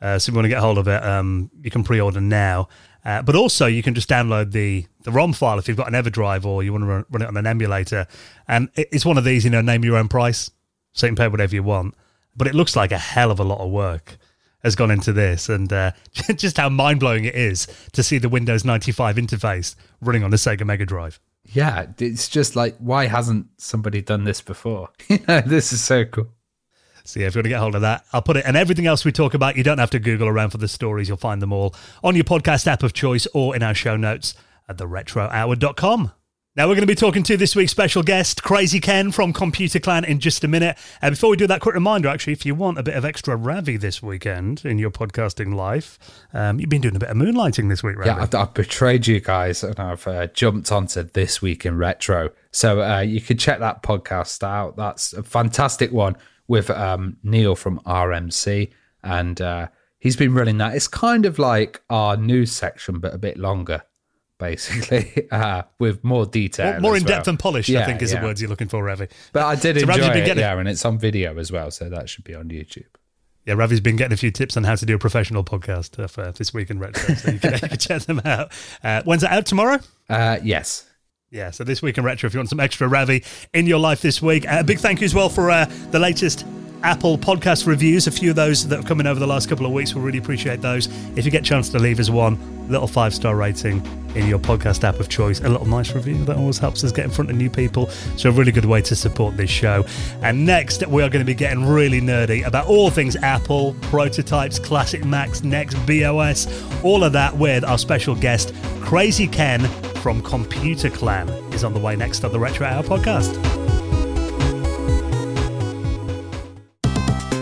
Uh, so if you want to get hold of it, um, you can pre-order now. Uh, but also, you can just download the the ROM file if you've got an EverDrive or you want to run, run it on an emulator. And it- it's one of these, you know, name your own price, so you can pay whatever you want. But it looks like a hell of a lot of work has gone into this, and uh, just how mind blowing it is to see the Windows 95 interface running on the Sega Mega Drive. Yeah, it's just like, why hasn't somebody done this before? You know, this is so cool. So yeah, if you want to get hold of that, I'll put it. And everything else we talk about, you don't have to Google around for the stories. You'll find them all on your podcast app of choice or in our show notes at theretrohour.com. Now we're going to be talking to this week's special guest, Krazy Ken from Computer Clan, in just a minute. And before we do that, quick reminder: actually, if you want a bit of extra Ravi this weekend in your podcasting life, um, you've been doing a bit of moonlighting this week, Ravi. Yeah, I've, I've betrayed you guys and I've uh, jumped onto this week in retro. So uh, you can check that podcast out. That's a fantastic one with um, Neil from RMC, and uh, he's been running that. It's kind of like our news section, but a bit longer, basically, uh, with more detail, more, more in depth and polished, I think, is yeah. the words you're looking for, Ravi. But I did So, enjoy been it, getting- yeah, and it's on video as well, so that should be on YouTube. Yeah, Ravi's been getting a few tips on how to do a professional podcast uh, for this week in retro, so you can, you can check them out. Uh, when's it out tomorrow? Uh, yes. Yeah, so this week in retro, if you want some extra Ravi in your life this week, uh, a big thank you as well for uh, the latest Apple podcast reviews. A few of those that have come in over the last couple of weeks, we'll really appreciate those. If you get a chance to leave us one little five star rating in your podcast app of choice, a little nice review, that always helps us get in front of new people. So, a really good way to support this show. And next, we are going to be getting really nerdy about all things Apple, prototypes, classic Macs, NeXT BeOS, all of that with our special guest, Krazy Ken from Computer Clan, is on the way next on the Retro Hour podcast.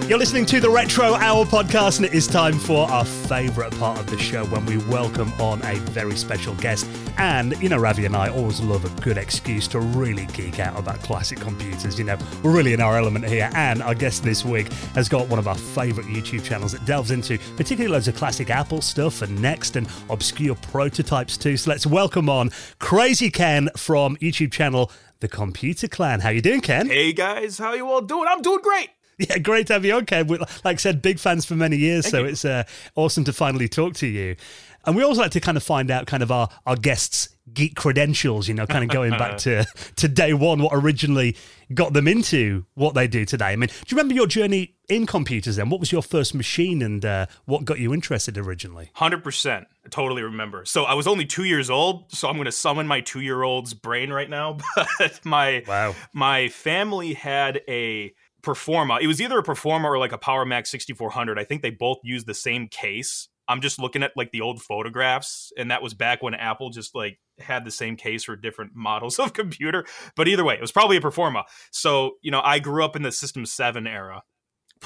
You're listening to the Retro Hour podcast, and it is time for our favourite part of the show when we welcome on a very special guest. And, you know, Ravi and I always love a good excuse to really geek out about classic computers. You know, we're really in our element here. And our guest this week has got one of our favourite YouTube channels that delves into particularly loads of classic Apple stuff and NeXT and obscure prototypes too. So let's welcome on Krazy Ken from YouTube channel The Computer Clan. How you doing, Ken? Hey guys, how you all doing? I'm doing great. Yeah, great to have you on, Ken. We, like I said, big fans for many years, so it's uh, awesome to finally talk to you. And we also like to kind of find out kind of our, our guests' geek credentials, you know, kind of going back to, to day one, what originally got them into what they do today. I mean, do you remember your journey in computers then? What was your first machine and uh, what got you interested originally? 100%. I totally remember. So I was only two years old, so I'm going to summon my two year old's brain right now. But my, Wow. my family had a Performa. It was either a Performa or like a Power Mac 6400. I think they both used the same case. I'm just looking at like the old photographs, and that was back when Apple just like had the same case for different models of computer. But either way, it was probably a Performa. So, you know, I grew up in the System 7 era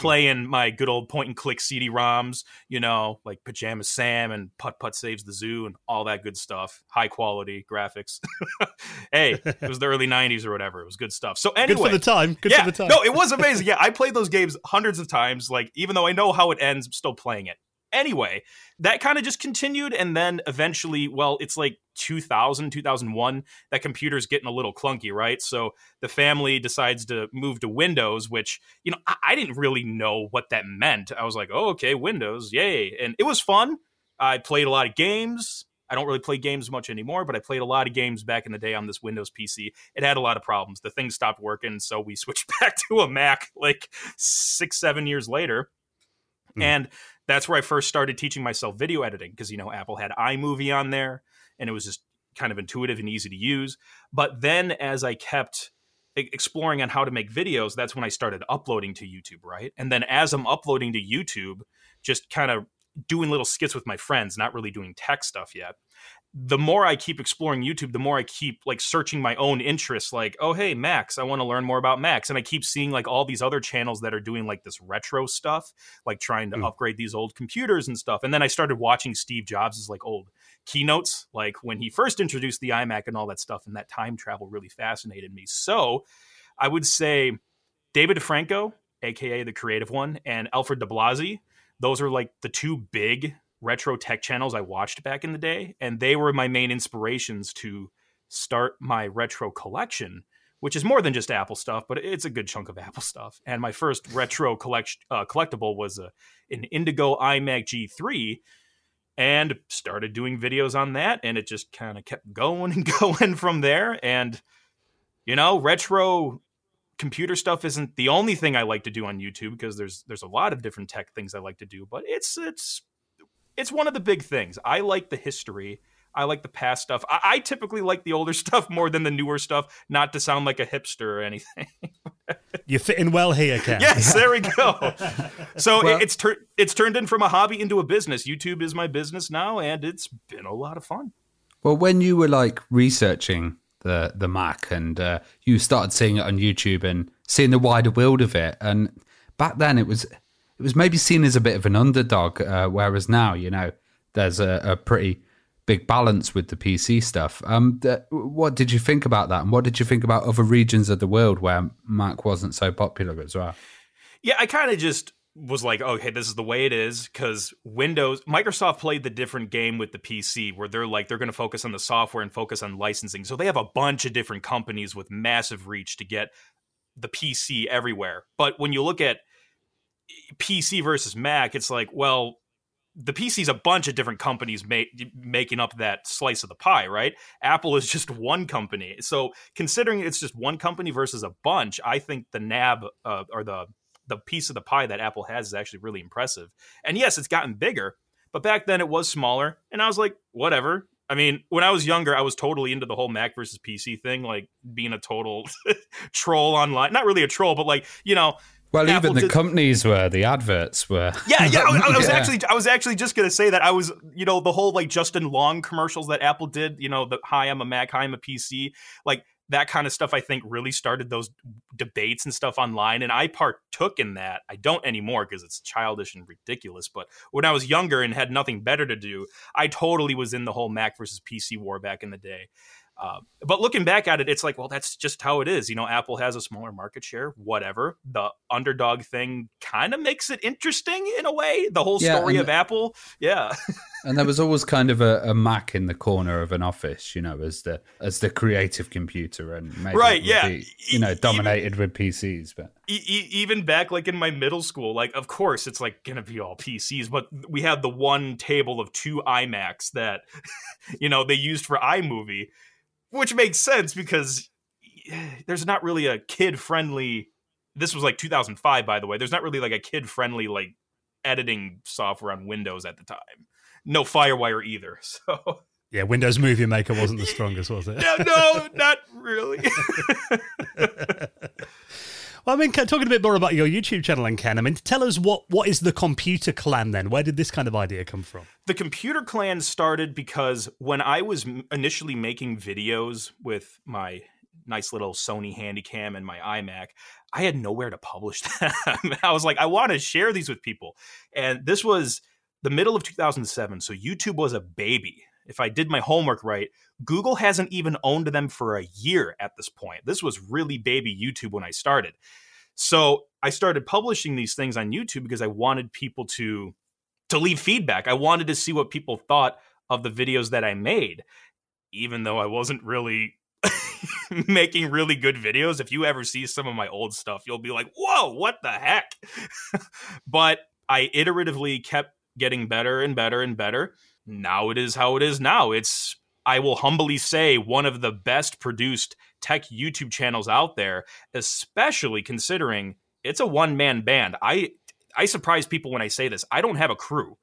playing my good old point and click CD ROMs, you know, like Pajama Sam and Putt Putt Saves the Zoo and all that good stuff. High quality graphics. hey, it was the early 90s or whatever. It was good stuff. So, anyway. Good for the time. Good yeah, for the time. no, it was amazing. Yeah, I played those games hundreds of times. Like, even though I know how it ends, I'm still playing it. Anyway, that kind of just continued. And then eventually, well, it's like 2000, 2001, that computer's getting a little clunky, right? So the family decides to move to Windows, which, you know, I, I didn't really know what that meant. I was like, oh, okay, Windows, yay. And it was fun. I played a lot of games. I don't really play games much anymore, but I played a lot of games back in the day on this Windows PC. It had a lot of problems. The thing stopped working, so we switched back to a Mac like six, seven years later. Hmm. And that's where I first started teaching myself video editing because, you know, Apple had iMovie on there and it was just kind of intuitive and easy to use. But then as I kept exploring on how to make videos, that's when I started uploading to YouTube, right? And then as I'm uploading to YouTube, just kind of doing little skits with my friends, not really doing tech stuff yet. The more I keep exploring YouTube, the more I keep like searching my own interests, like, oh, hey, Macs, I want to learn more about Macs. And I keep seeing like all these other channels that are doing like this retro stuff, like trying to Hmm. upgrade these old computers and stuff. And then I started watching Steve Jobs' like old keynotes, like when he first introduced the iMac and all that stuff. And that time travel really fascinated me. So I would say David DeFranco, aka the creative one, and Alfred de Blasi, those are like the two big retro tech channels I watched back in the day. And they were my main inspirations to start my retro collection, which is more than just Apple stuff, but it's a good chunk of Apple stuff. And my first retro collect- uh, collectible was a, an Indigo iMac G3 and started doing videos on that. And it just kind of kept going and going from there. And, you know, retro computer stuff isn't the only thing I like to do on YouTube because there's there's a lot of different tech things I like to do, but it's it's it's one of the big things. I like the history. I like the past stuff. I, I typically like the older stuff more than the newer stuff, not to sound like a hipster or anything. You're fitting well here, Ken. yes, there we go. So well, it's turned it's turned in from a hobby into a business. YouTube is my business now, and it's been a lot of fun. Well, when you were like researching the the Mac, and uh, you started seeing it on YouTube and seeing the wider world of it. And back then, it was it was maybe seen as a bit of an underdog, uh, whereas now, you know, there's a, a, pretty big balance with the PC stuff. Um, th- what did you think about that, and what did you think about other regions of the world where Mac wasn't so popular as well? Yeah, I kind of just was like, okay, this is the way it is because Windows, Microsoft played the different game with the PC where they're like, they're going to focus on the software and focus on licensing. So they have a bunch of different companies with massive reach to get the PC everywhere. But when you look at PC versus Mac, it's like, well, the PC is a bunch of different companies making up that slice of the pie, right? Apple is just one company. So considering it's just one company versus a bunch, I think the NAB uh, or the the piece of the pie that Apple has is actually really impressive. And yes, it's gotten bigger, but back then it was smaller. And I was like, whatever. I mean, when I was younger, I was totally into the whole Mac versus PC thing, like being a total troll online. Not really a troll, but like, you know, well, Apple even the did... companies were, the adverts were. Yeah, yeah. I, I was yeah. actually, I was actually just gonna say that I was, you know, the whole like Justin Long commercials that Apple did. You know, the "Hi, I'm a Mac. Hi, I'm a PC." Like that kind of stuff I think really started those debates and stuff online and I partook in that. I don't anymore because it's childish and ridiculous, but when I was younger and had nothing better to do, I totally was in the whole Mac versus PC war back in the day. Uh, but looking back at it, it's like, well, that's just how it is. You know, Apple has a smaller market share, whatever. The underdog thing kind of makes it interesting in a way. The whole yeah, story of the, Apple, yeah. and there was always kind of a, a, Mac in the corner of an office, you know, as the as the creative computer, and right, yeah, be, you know, dominated even, with PCs. But e- even back like in my middle school, like of course it's like gonna be all PCs, but we had the one table of two iMacs that, you know, they used for iMovie which makes sense because eh, there's not really a kid friendly this was like 2005 by the way there's not really like a kid friendly like editing software on windows at the time. No firewire either so. Yeah windows movie maker wasn't the strongest was it? No no not really I mean, talking a bit more about your YouTube channel and Ken, I mean, tell us what what is the Computer Clan then? Where did this kind of idea come from? The Computer Clan started because when I was initially making videos with my nice little Sony Handycam and my iMac, I had nowhere to publish them. I was like, I want to share these with people, and this was the middle of 2007, so YouTube was a baby if I did my homework right, Google hasn't even owned them for a year at this point. This was really baby YouTube when I started. So I started publishing these things on YouTube because I wanted people to to leave feedback. I wanted to see what people thought of the videos that I made, even though I wasn't really making really good videos. If you ever see some of my old stuff, you'll be like, "Whoa, what the heck?" but I iteratively kept getting better and better and better now it is how it is now. It's, I will humbly say, one of the best produced tech YouTube channels out there, especially considering it's a one man band. I, I surprise people when I say this. I don't have a crew.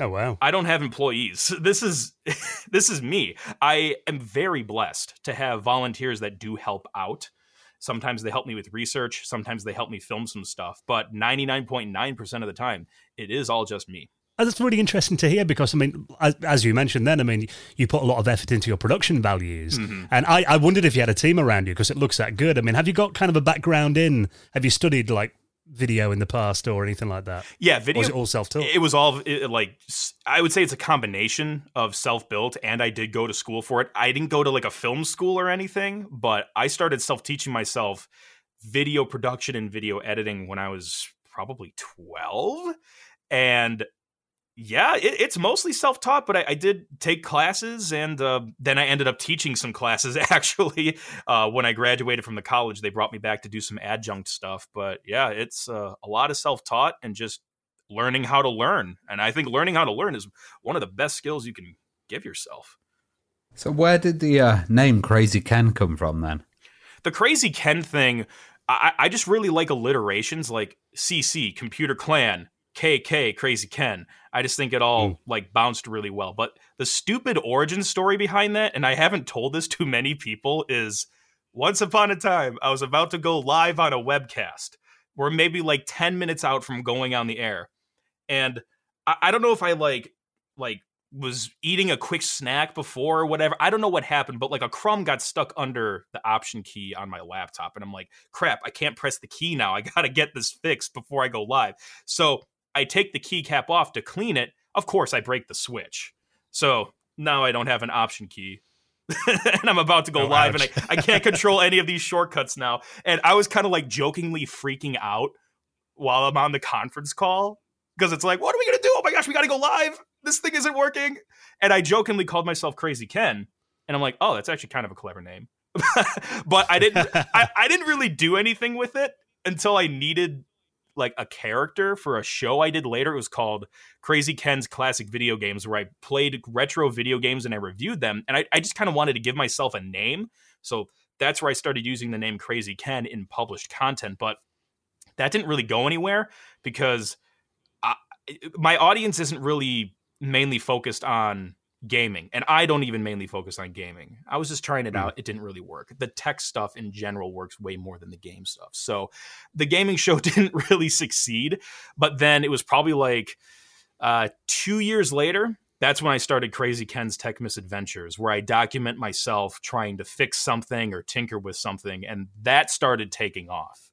Oh wow. I don't have employees. This is this is me. I am very blessed to have volunteers that do help out. Sometimes they help me with research, sometimes they help me film some stuff, but 99.9% of the time it is all just me. Uh, that's really interesting to hear because I mean, as, as, you mentioned, then I mean, you put a lot of effort into your production values, mm-hmm. and I, I wondered if you had a team around you because it looks that good. I mean, have you got kind of a background in? Have you studied like video in the past or anything like that? Yeah, video. Or was it all self taught? It was all it, like I would say it's a combination of self built, and I did go to school for it. I didn't go to like a film school or anything, but I started self teaching myself video production and video editing when I was probably twelve, and Yeah, it, it's mostly self taught, but I, I, did take classes, and uh, then I ended up teaching some classes. Actually, uh, when I graduated from the college, they brought me back to do some adjunct stuff. But yeah, it's uh, a lot of self taught and just learning how to learn. And I think learning how to learn is one of the best skills you can give yourself. So, where did the uh, name Krazy Ken come from then? The Krazy Ken thing, I, I just really like alliterations like CC, Computer Clan, KK, Krazy Ken. I just think it all mm. like bounced really well. But the stupid origin story behind that, and I haven't told this to many people, is once upon a time I was about to go live on a webcast. We're maybe like 10 minutes out from going on the air. And I, I don't know if I like like was eating a quick snack before or whatever. I don't know what happened, but like a crumb got stuck under the option key on my laptop. And I'm like, crap, I can't press the key now. I got to get this fixed before I go live. So I take the keycap off to clean it. Of course, I break the switch. So now I don't have an option key. and I'm about to go oh, live ouch. and I, I can't control any of these shortcuts now. And I was kind of like jokingly freaking out while I'm on the conference call because it's like, what are we going to do? Oh my gosh, we got to go live. This thing isn't working. And I jokingly called myself Krazy Ken. And I'm like, oh, that's actually kind of a clever name. but I didn't I, I didn't really do anything with it until I needed like a character for a show I did later. It was called Krazy Ken's Classic Video Games, where I played retro video games and I reviewed them. And I, I just kind of wanted to give myself a name. So that's where I started using the name Krazy Ken in published content. But that didn't really go anywhere because I, my audience isn't really mainly focused on gaming and i don't even mainly focus on gaming. I was just trying it mm. out it didn't really work. The tech stuff in general works way more than the game stuff. So the gaming show didn't really succeed but then it was probably like uh, two years later that's when i started Krazy Ken's tech misadventures where i document myself trying to fix something or tinker with something and that started taking off.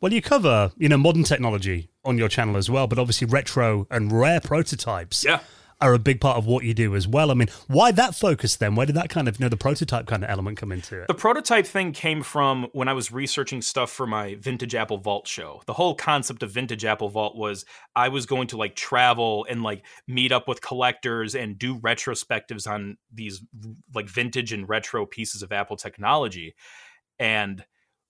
Well, you cover, you know, modern technology on your channel as well, but obviously retro and rare prototypes. Yeah are a big part of what you do as well. I mean, why that focus then? Where did that kind of, you know, the prototype kind of element come into it? The prototype thing came from when I was researching stuff for my Vintage Apple Vault show. The whole concept of Vintage Apple Vault was I was going to like travel and like meet up with collectors and do retrospectives on these like vintage and retro pieces of Apple technology. And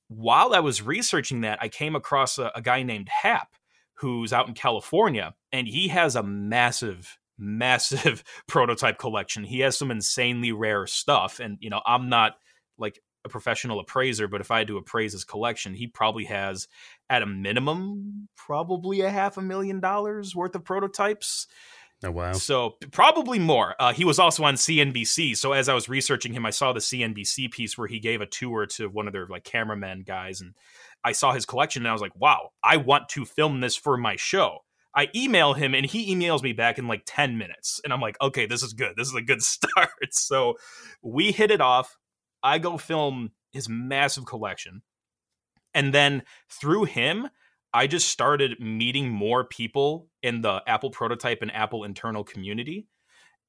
while I was researching that, I came across a, a guy named Hap who's out in California and he has a massive massive prototype collection. He has some insanely rare stuff. And, you know, I'm not like a professional appraiser, but if I had to appraise his collection, he probably has at a minimum probably a half a million dollars worth of prototypes. Oh wow! So probably more. Uh, he was also on CNBC. So as I was researching him, I saw the CNBC piece where he gave a tour to one of their like cameramen guys, and I saw his collection, and I was like, "Wow, I want to film this for my show." I email him and he emails me back in like 10 minutes. And I'm like, okay, this is good. This is a good start. So we hit it off. I go film his massive collection. And then through him, I just started meeting more people in the Apple prototype and Apple internal community.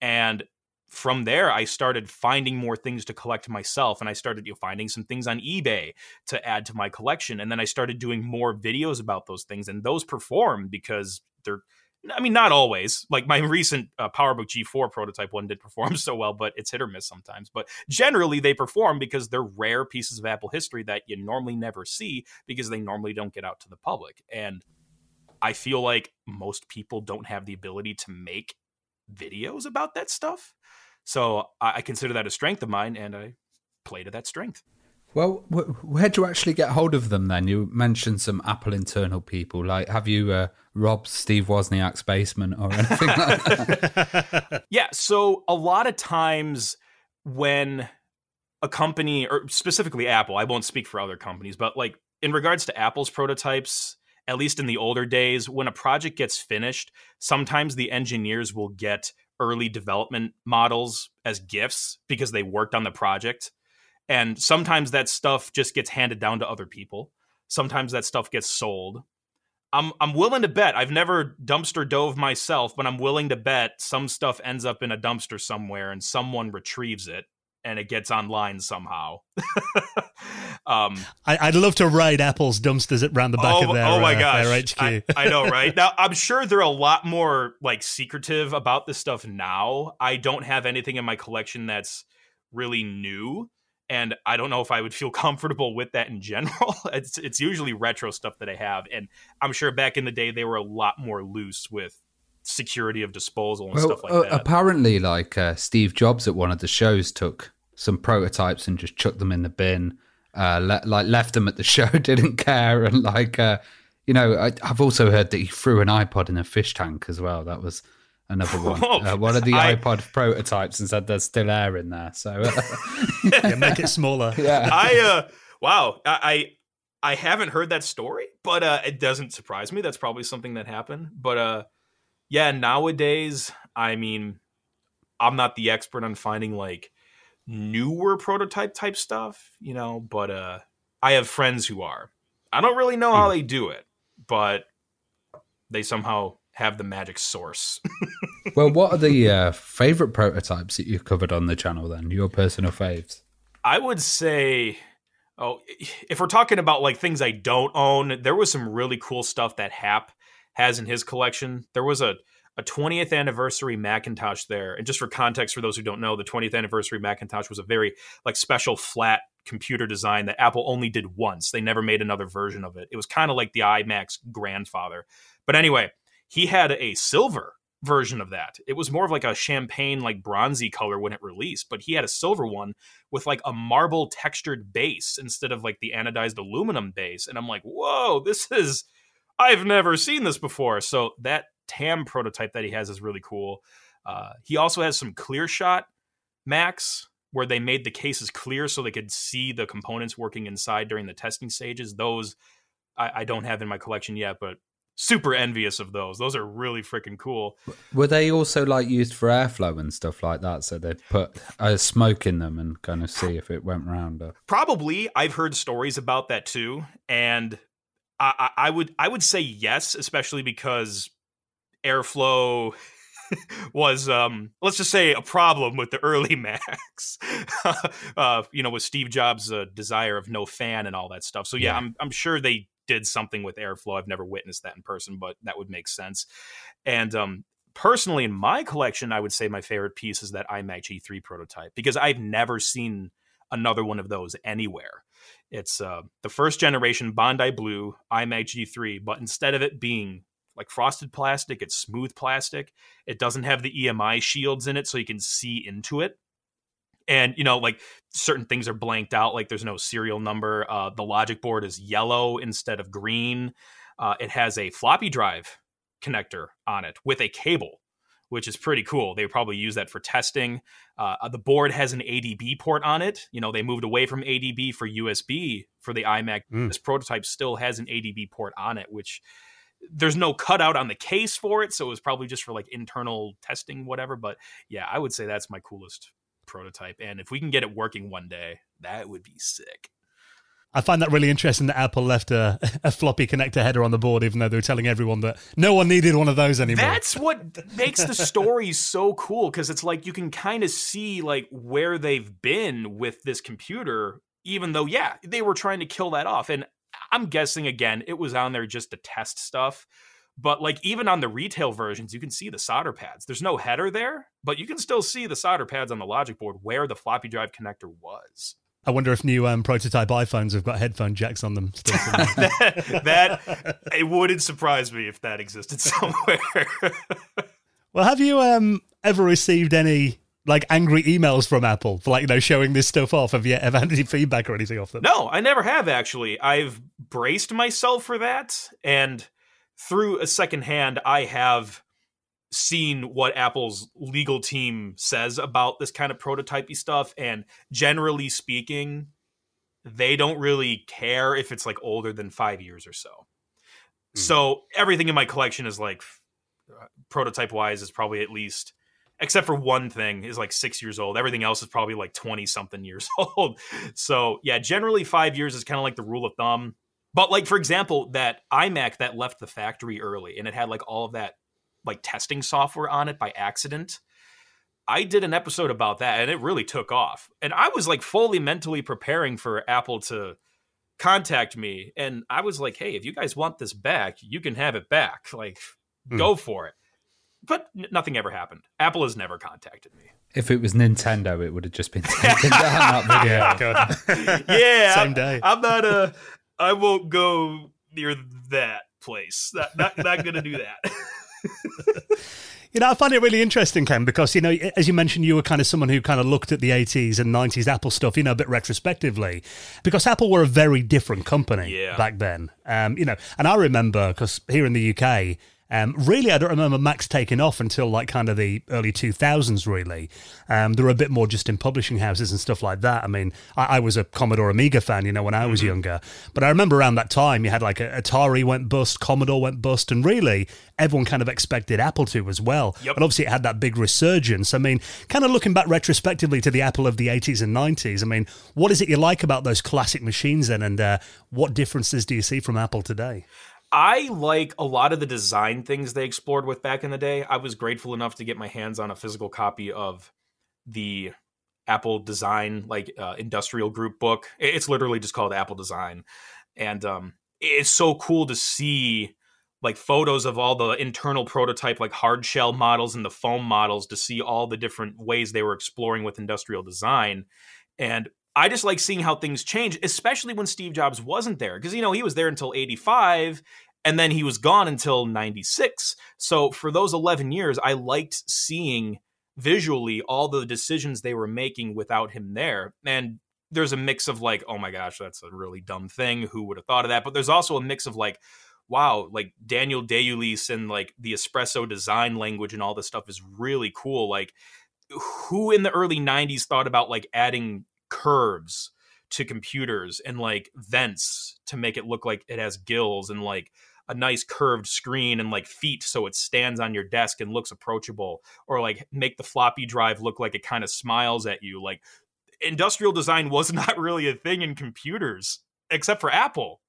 And from there, I started finding more things to collect myself, and I started you know, finding some things on eBay to add to my collection. And then I started doing more videos about those things, and those perform because they're. I mean, not always. Like my recent uh, PowerBook G4 prototype one did perform so well, but it's hit or miss sometimes. But generally, they perform because they're rare pieces of Apple history that you normally never see because they normally don't get out to the public. And I feel like most people don't have the ability to make videos about that stuff. So I, I consider that a strength of mine, and I play to that strength. Well, where'd you actually get hold of them then? You mentioned some Apple internal people. Like, have you uh, robbed Steve Wozniak's basement or anything like that? yeah. So, a lot of times when a company, or specifically Apple, I won't speak for other companies, but like in regards to Apple's prototypes, at least in the older days, when a project gets finished, sometimes the engineers will get early development models as gifts because they worked on the project. And sometimes that stuff just gets handed down to other people. Sometimes that stuff gets sold. I'm I'm willing to bet I've never dumpster dove myself, but I'm willing to bet some stuff ends up in a dumpster somewhere and someone retrieves it and it gets online somehow. Um, I, would love to ride Apple's dumpsters around the back oh, of their, oh my uh, gosh, HQ. I, I know, right? now, I'm sure they're a lot more like secretive about this stuff now. I don't have anything in my collection that's really new, and I don't know if I would feel comfortable with that in general. it's it's usually retro stuff that I have, and I'm sure back in the day they were a lot more loose with security of disposal and well, stuff like uh, that. Apparently, like uh, Steve Jobs at one of the shows took some prototypes and just chucked them in the bin. Uh, le- like left them at the show, didn't care, and like uh, you know, I, have also heard that he threw an iPod in a fish tank as well. That was another one. Uh, one of the I, iPod prototypes and said there's still air in there, so uh, yeah, make it smaller. Yeah, I uh, wow, I I haven't heard that story, but uh, it doesn't surprise me. That's probably something that happened, but uh, yeah, nowadays, I mean, I'm not the expert on finding like newer prototype type stuff, you know, but uh I have friends who are. I don't really know how hmm. they do it, but they somehow have the magic source. well, what are the uh, favorite prototypes that you've covered on the channel then? Your personal faves? I would say oh, if we're talking about like things I don't own, there was some really cool stuff that Hap has in his collection. There was a a 20th anniversary Macintosh there. And just for context, for those who don't know, the 20th anniversary Macintosh was a very like special flat computer design that Apple only did once. They never made another version of it. It was kind of like the iMac's grandfather. But anyway, he had a silver version of that. It was more of like a champagne, like bronzy color when it released, but he had a silver one with like a marble textured base instead of like the anodized aluminum base. And I'm like, whoa, this is I've never seen this before. So that TAM prototype that he has is really cool. Uh, he also has some clear shot Macs where they made the cases clear so they could see the components working inside during the testing stages. Those I, I don't have in my collection yet, but super envious of those. Those are really freaking cool. Were they also like used for airflow and stuff like that? So they'd put a smoke in them and kind of see if it went round. Or... Probably. I've heard stories about that too, and I, I would I would say yes, especially because airflow was um let's just say a problem with the early Macs. uh, you know, with Steve Jobs' uh, desire of no fan and all that stuff. So yeah, yeah, I'm I'm sure they did something with airflow. I've never witnessed that in person, but that would make sense. And um personally in my collection, I would say my favorite piece is that iMac G3 prototype because I've never seen another one of those anywhere. It's uh, the first generation Bondi Blue iMac G3, but instead of it being like frosted plastic, it's smooth plastic. It doesn't have the EMI shields in it, so you can see into it. And you know, like certain things are blanked out, like there's no serial number. Uh, the logic board is yellow instead of green. Uh, it has a floppy drive connector on it with a cable which is pretty cool. They probably use that for testing. Uh, the board has an ADB port on it. You know, they moved away from ADB for USB for the iMac. Mm. This prototype still has an ADB port on it, which there's no cutout on the case for it, so it was probably just for like internal testing, whatever. But yeah, I would say that's my coolest prototype. And if we can get it working one day, that would be sick. I find that really interesting that Apple left a, a, floppy connector header on the board, even though they were telling everyone that no one needed one of those anymore. That's what makes the story so cool because it's like you can kind of see like where they've been with this computer, even though yeah they were trying to kill that off. And I'm guessing again it was on there just to test stuff. But like even on the retail versions, you can see the solder pads. There's no header there, but you can still see the solder pads on the logic board where the floppy drive connector was. I wonder if new um, prototype iPhones have got headphone jacks on them. Still that, that it wouldn't surprise me if that existed somewhere. well, have you um, ever received any like angry emails from Apple for like you know showing this stuff off? Have you ever had any feedback or anything off them? No, I never have actually. I've braced myself for that, and through a second hand, I have seen what Apple's legal team says about this kind of prototypey stuff. And generally speaking, they don't really care if it's like older than five years or so. Mm. So everything in my collection is like prototype wise is probably at least except for one thing is like six years old everything else is probably like 20 something years old so yeah generally five years is kind of like the rule of thumb but like for example that imac that left the factory early and it had like all of that like testing software on it by accident. I did an episode about that and it really took off. And I was like fully mentally preparing for Apple to contact me. And I was like, hey, if you guys want this back, you can have it back. Like, Hmm. go for it. But n- nothing ever happened. Apple has never contacted me. If it was Nintendo, it would have just been taken down that video. Yeah, yeah, Same I- day. I'm not a. I won't go near that place. Not not, not gonna do that. You know, I find it really interesting, Ken, because, you know, as you mentioned, you were kind of someone who kind of looked at the 80s and 90s Apple stuff, you know, a bit retrospectively, because Apple were a very different company Yeah. back then. Um, you know, and I remember, because here in the UK, um, really, I don't remember Macs taking off until like kind of the early 2000s, really. Um, they were a bit more just in publishing houses and stuff like that. I mean, I, I was a Commodore Amiga fan, you know, when I was younger. But I remember around that time, you had like a, Atari went bust, Commodore went bust, and really everyone kind of expected Apple to as well. Yep. But obviously, it had that big resurgence. I mean, kind of looking back retrospectively to the Apple of the 80s and 90s, I mean, what is it you like about those classic machines then? And uh, what differences do you see from Apple today? I like a lot of the design things they explored with back in the day. I was grateful enough to get my hands on a physical copy of the Apple Design like uh, industrial group book. It's literally just called Apple Design, and um, it's so cool to see like photos of all the internal prototype like hard shell models and the foam models to see all the different ways they were exploring with industrial design and I just like seeing how things change, especially when Steve Jobs wasn't there. Because, you know, he was there until 85 and then he was gone until 96. So for those 11 years, I liked seeing visually all the decisions they were making without him there. And there's a mix of like, oh my gosh, that's a really dumb thing. Who would have thought of that? But there's also a mix of like, wow, like Daniele De Iuliis and like the espresso design language and all this stuff is really cool. Like, who in the early 90s thought about like adding curves to computers and like vents to make it look like it has gills and like a nice curved screen and like feet so it stands on your desk and looks approachable or like make the floppy drive look like it kind of smiles at you like industrial design was not really a thing in computers except for Apple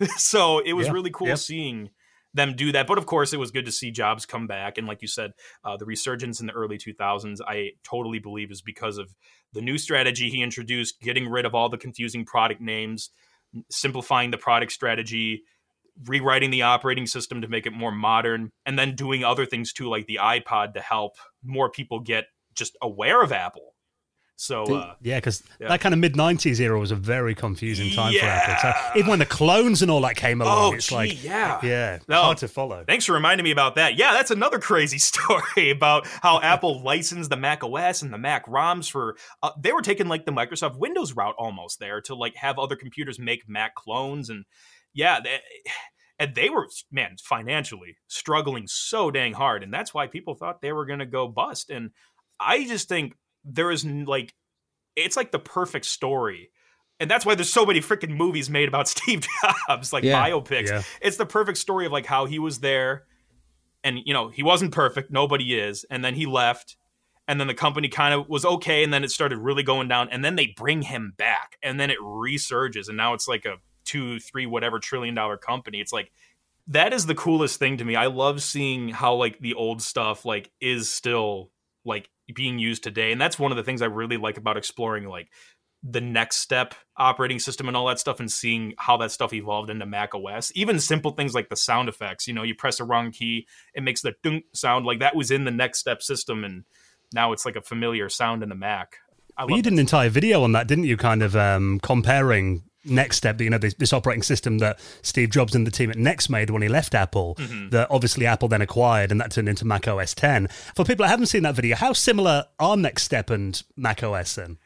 so it was Yeah, really cool yep. seeing them do that but of course it was good to see Jobs come back and like you said uh, the resurgence in the early 2000s i totally believe is because of the new strategy he introduced getting rid of all the confusing product names simplifying the product strategy rewriting the operating system to make it more modern and then doing other things too like the ipod to help more people get just aware of apple so uh, Yeah, because Yeah. that kind of mid 90s era was a very confusing time for Apple. So even when the clones and all that came along, oh it's gee, like, yeah yeah, No. hard to follow. Thanks for reminding me about that. Yeah, that's another crazy story about how Apple licensed the Mac OS and the Mac ROMs for. Uh, they were taking like the Microsoft Windows route almost there to like have other computers make Mac clones and yeah, they, and they were man financially struggling so dang hard, and that's why people thought they were going to go bust. And I just think there is like it's like the perfect story. And that's why there's so many freaking movies made about Steve Jobs, like Yeah. biopics. Yeah. it's the perfect story of like how he was there and you know he wasn't perfect. Nobody is. And then he left. And then the company kind of was okay. And then it started really going down. And then they bring him back. And then it resurges. And now it's like a two three whatever trillion dollar company. It's like that is the coolest thing to me. I love seeing how like the old stuff like is still like being used today and that's one of the things i really like about exploring like the NeXTSTEP operating system and all that stuff and seeing how that stuff evolved into Mac OS. Even simple things like the sound effects, you know, you press a wrong key, it makes the dunk sound like that was in the NeXTSTEP system and now it's like a familiar sound in the Mac. I Well, you did an entire video on that, didn't you? Kind of um, comparing NeXTSTEP, you know, this, this operating system that Steve Jobs and the team at NeXT made when he left Apple, Mm-hmm. that obviously Apple then acquired, and that turned into Mac OS 10. For people that haven't seen that video, how similar are NeXTSTEP and Mac OS then?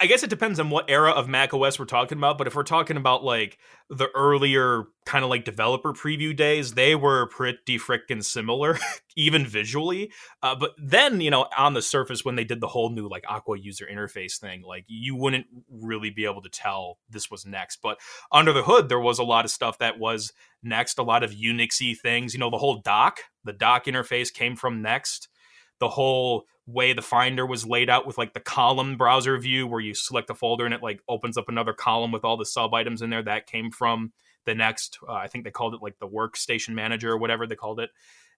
I guess it depends on what era of Mac OS we're talking about, but if we're talking about like the earlier kind of like developer preview days, they were pretty freaking similar, even visually. Uh, but then, you know, on the surface, when they did the whole new like Aqua user interface thing, like you wouldn't really be able to tell this was NeXT. But under the hood, there was a lot of stuff that was NeXT, a lot of Unixy things. You know, the whole dock, the dock interface came from NeXT the whole way the finder was laid out with like the column browser view where you select a folder and it like opens up another column with all the sub items in there that came from the NeXT uh, i think they called it like the workstation manager or whatever they called it.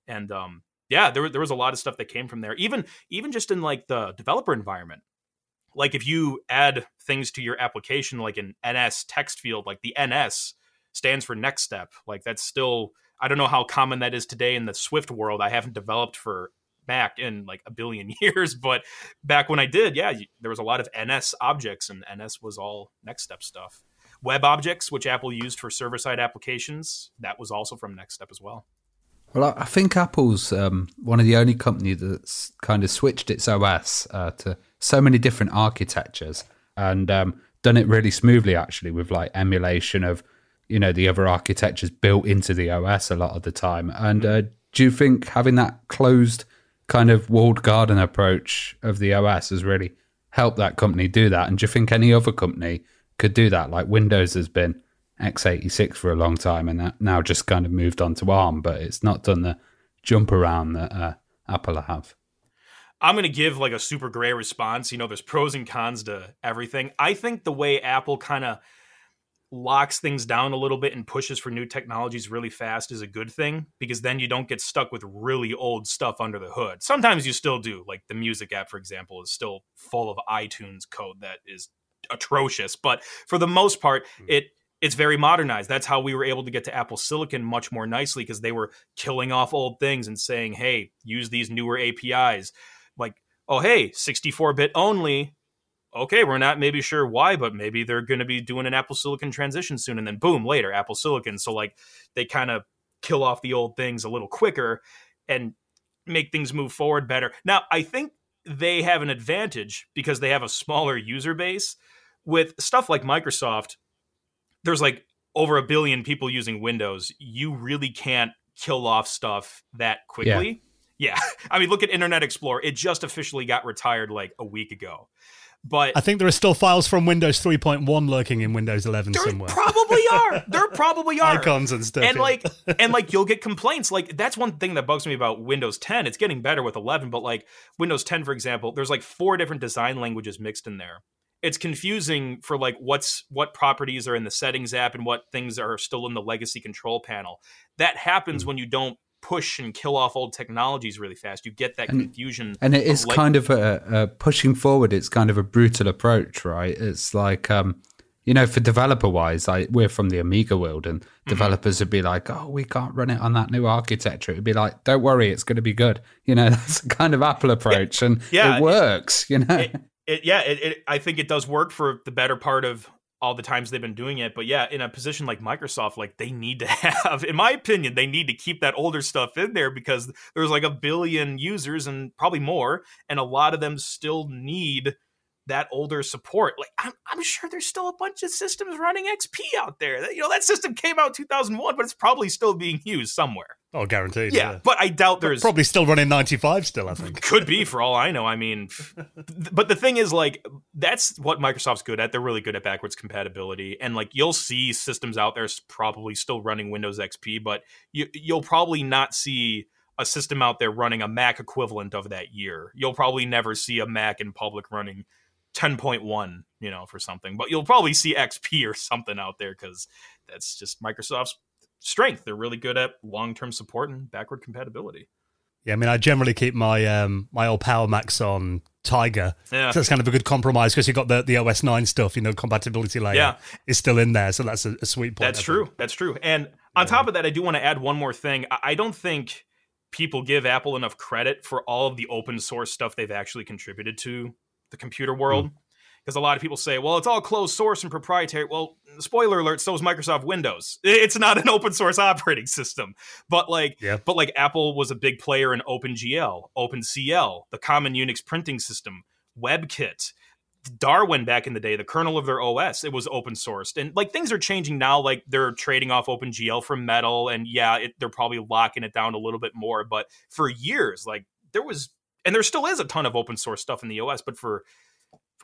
And um yeah there, there was a lot of stuff that came from there. Even even just in like the developer environment. Like if you add things to your application like an NSTextField like the ns stands for NeXTSTEP. Like that's still i don't know how common that is today in the swift world. I haven't developed for mac in like a billion years but back when i did yeah there was a lot of ns objects and ns was all NeXTSTEP stuff. WebObjects which apple used for server side applications that was also from NeXTSTEP as well. Well, I think Apple's um, one of the only companies that's kind of switched its OS uh, to so many different architectures and um, done it really smoothly, actually, with like emulation of you know the other architectures built into the OS a lot of the time. And uh, do you think having that closed kind of walled garden approach of the OS has really helped that company do that? And do you think any other company could do that? Like Windows has been x86 for a long time and now just kind of moved on to ARM, but it's not done the jump around that uh, Apple have. I'm going to give like a super gray response. You know, there's pros and cons to everything. I think the way Apple kind of locks things down a little bit and pushes for new technologies really fast is a good thing because then you don't get stuck with really old stuff under the hood. Sometimes you still do, like the music app, for example, is still full of iTunes code that is atrocious. But for the most part, hmm. it it's very modernized. That's how we were able to get to Apple Silicon much more nicely because they were killing off old things and saying, "Hey, use these newer APIs." Like, "Oh, hey, 64-bit only." Okay, we're not maybe sure why, but maybe they're going to be doing an Apple Silicon transition soon and then boom, later Apple Silicon. So like they kind of kill off the old things a little quicker and make things move forward better. Now, I think they have an advantage because they have a smaller user base with stuff like Microsoft there's like over a billion people using Windows, you really can't kill off stuff that quickly. Yeah. yeah. I mean, look at Internet Explorer. It just officially got retired like a week ago. But I think there are still files from Windows 3.1 lurking in Windows 11 there somewhere. Probably are. There probably are icons and stuff. And yeah. like, and like, you'll get complaints. Like, that's one thing that bugs me about Windows 10. It's getting better with 11, but like Windows 10, for example, there's like four different design languages mixed in there it's confusing for like what's what properties are in the settings app and what things are still in the legacy control panel. That happens mm when you don't push and kill off old technologies really fast. You get that and, confusion. And it is like- kind of a, a, pushing forward. It's kind of a brutal approach, right? It's like, um, you know, for developer wise, I, we're from the Amiga world and mm-hmm. developers would be like, oh, we can't run it on that new architecture. It'd be like, don't worry, it's going to be good. You know, that's a kind of Apple approach yeah. and yeah, it works, it, you know. It, it yeah, I think it does work for the better part of all the times they've been doing it. But yeah, in a position like Microsoft, like they need to have, in my opinion, they need to keep that older stuff in there because there's like a billion users and probably more, and a lot of them still need that older support. Like I'm, I'm sure there's still a bunch of systems running XP out there. You know, that system came out 2001, but it's probably still being used somewhere. Oh, guaranteed. Yeah, yeah. but I doubt there's probably still running 95 still. I think could be for all I know. I mean, but the thing is, like, that's what Microsoft's good at. They're really good at backwards compatibility, and like you'll see systems out there probably still running Windows XP, but you, you'll probably not see a system out there running a Mac equivalent of that year. You'll probably never see a Mac in public running 10.1, you know, for something. But you'll probably see XP or something out there because that's just Microsoft's strength. They're really good at long term support and backward compatibility. Yeah, I mean, I generally keep my um, my old Power Macs on Tiger. Yeah. So that's kind of a good compromise because you've got the, the OS 9 stuff, you know, compatibility layer yeah. is still in there. So that's a, a sweet point. That's true. That's true. And on yeah. top of that, I do want to add one more thing. I don't think people give Apple enough credit for all of the open source stuff they've actually contributed to the computer world. Because mm. a lot of people say, well, it's all closed source and proprietary. Well, spoiler alert, so is Microsoft Windows. It's not an open source operating system. But like yeah. but like Apple was a big player in OpenGL, OpenCL, the common Unix printing system, WebKit. Darwin back in the day, the kernel of their OS, it was open sourced. And like things are changing now, like they're trading off OpenGL for Metal. And yeah, it, they're probably locking it down a little bit more. But for years, like there was and there still is a ton of open source stuff in the OS, but for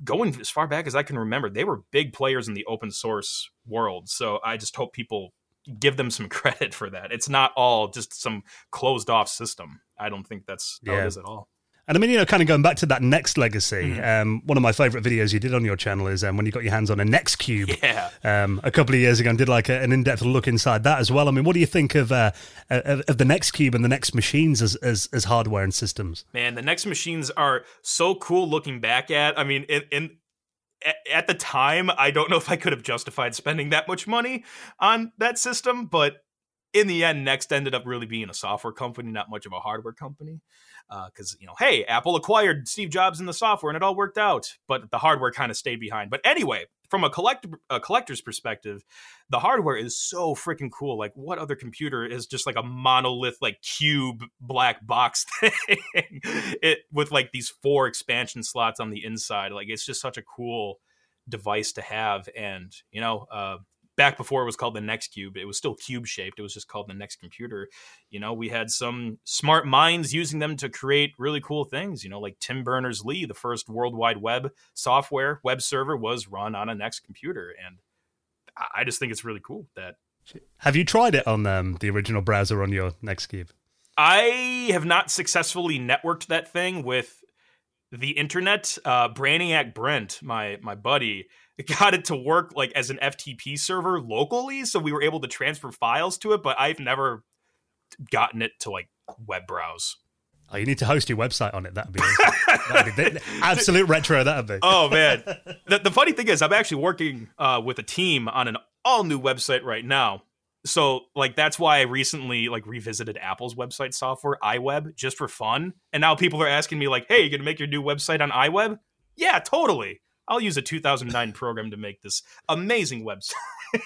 going as far back as I can remember, they were big players in the open source world. So I just hope people give them some credit for that. It's not all just some closed off system. I don't think that's how yeah. it is at all. And I mean, you know, kind of going back to that NeXT legacy, mm. um, one of my favorite videos you did on your channel is um, when you got your hands on a NeXT Cube yeah. um, a couple of years ago and did like a, an in depth look inside that as well. I mean, what do you think of uh, of, of, the NeXT Cube and the NeXT machines as, as, as hardware and systems? Man, the NeXT machines are so cool looking back at. I mean, in, in at the time, I don't know if I could have justified spending that much money on that system, but in the end, NeXT ended up really being a software company, not much of a hardware company. Because, you know, hey, Apple acquired Steve Jobs in the software and it all worked out, but the hardware kind of stayed behind. But anyway, from a, collect- a collector's perspective, the hardware is so freaking cool. Like, what other computer is just like a monolith, like cube black box thing it with like these four expansion slots on the inside? Like, it's just such a cool device to have. And, you know, uh, back before it was called the NeXT Cube, it was still cube shaped. It was just called the NeXT Computer. You know, we had some smart minds using them to create really cool things. You know, like Tim Berners Lee, the first World Wide Web software web server was run on a NeXT computer, and I- just think it's really cool that Have you tried it on um, the original browser on your NeXTcube? I have not successfully networked that thing with the internet. Uh, Brainiac Brent, my my buddy, got it to work like as an FTP server locally, so we were able to transfer files to it. But I've never gotten it to like web browse. Oh, you need to host your website on it. That'd be, that'd be absolute retro. That'd be. Oh man, the, the funny thing is, I'm actually working uh, with a team on an all new website right now. So like that's why I recently like revisited Apple's website software iWeb just for fun, and now people are asking me like, "Hey, you gonna make your new website on iWeb?" Yeah, totally. I'll use a 2009 program to make this amazing website.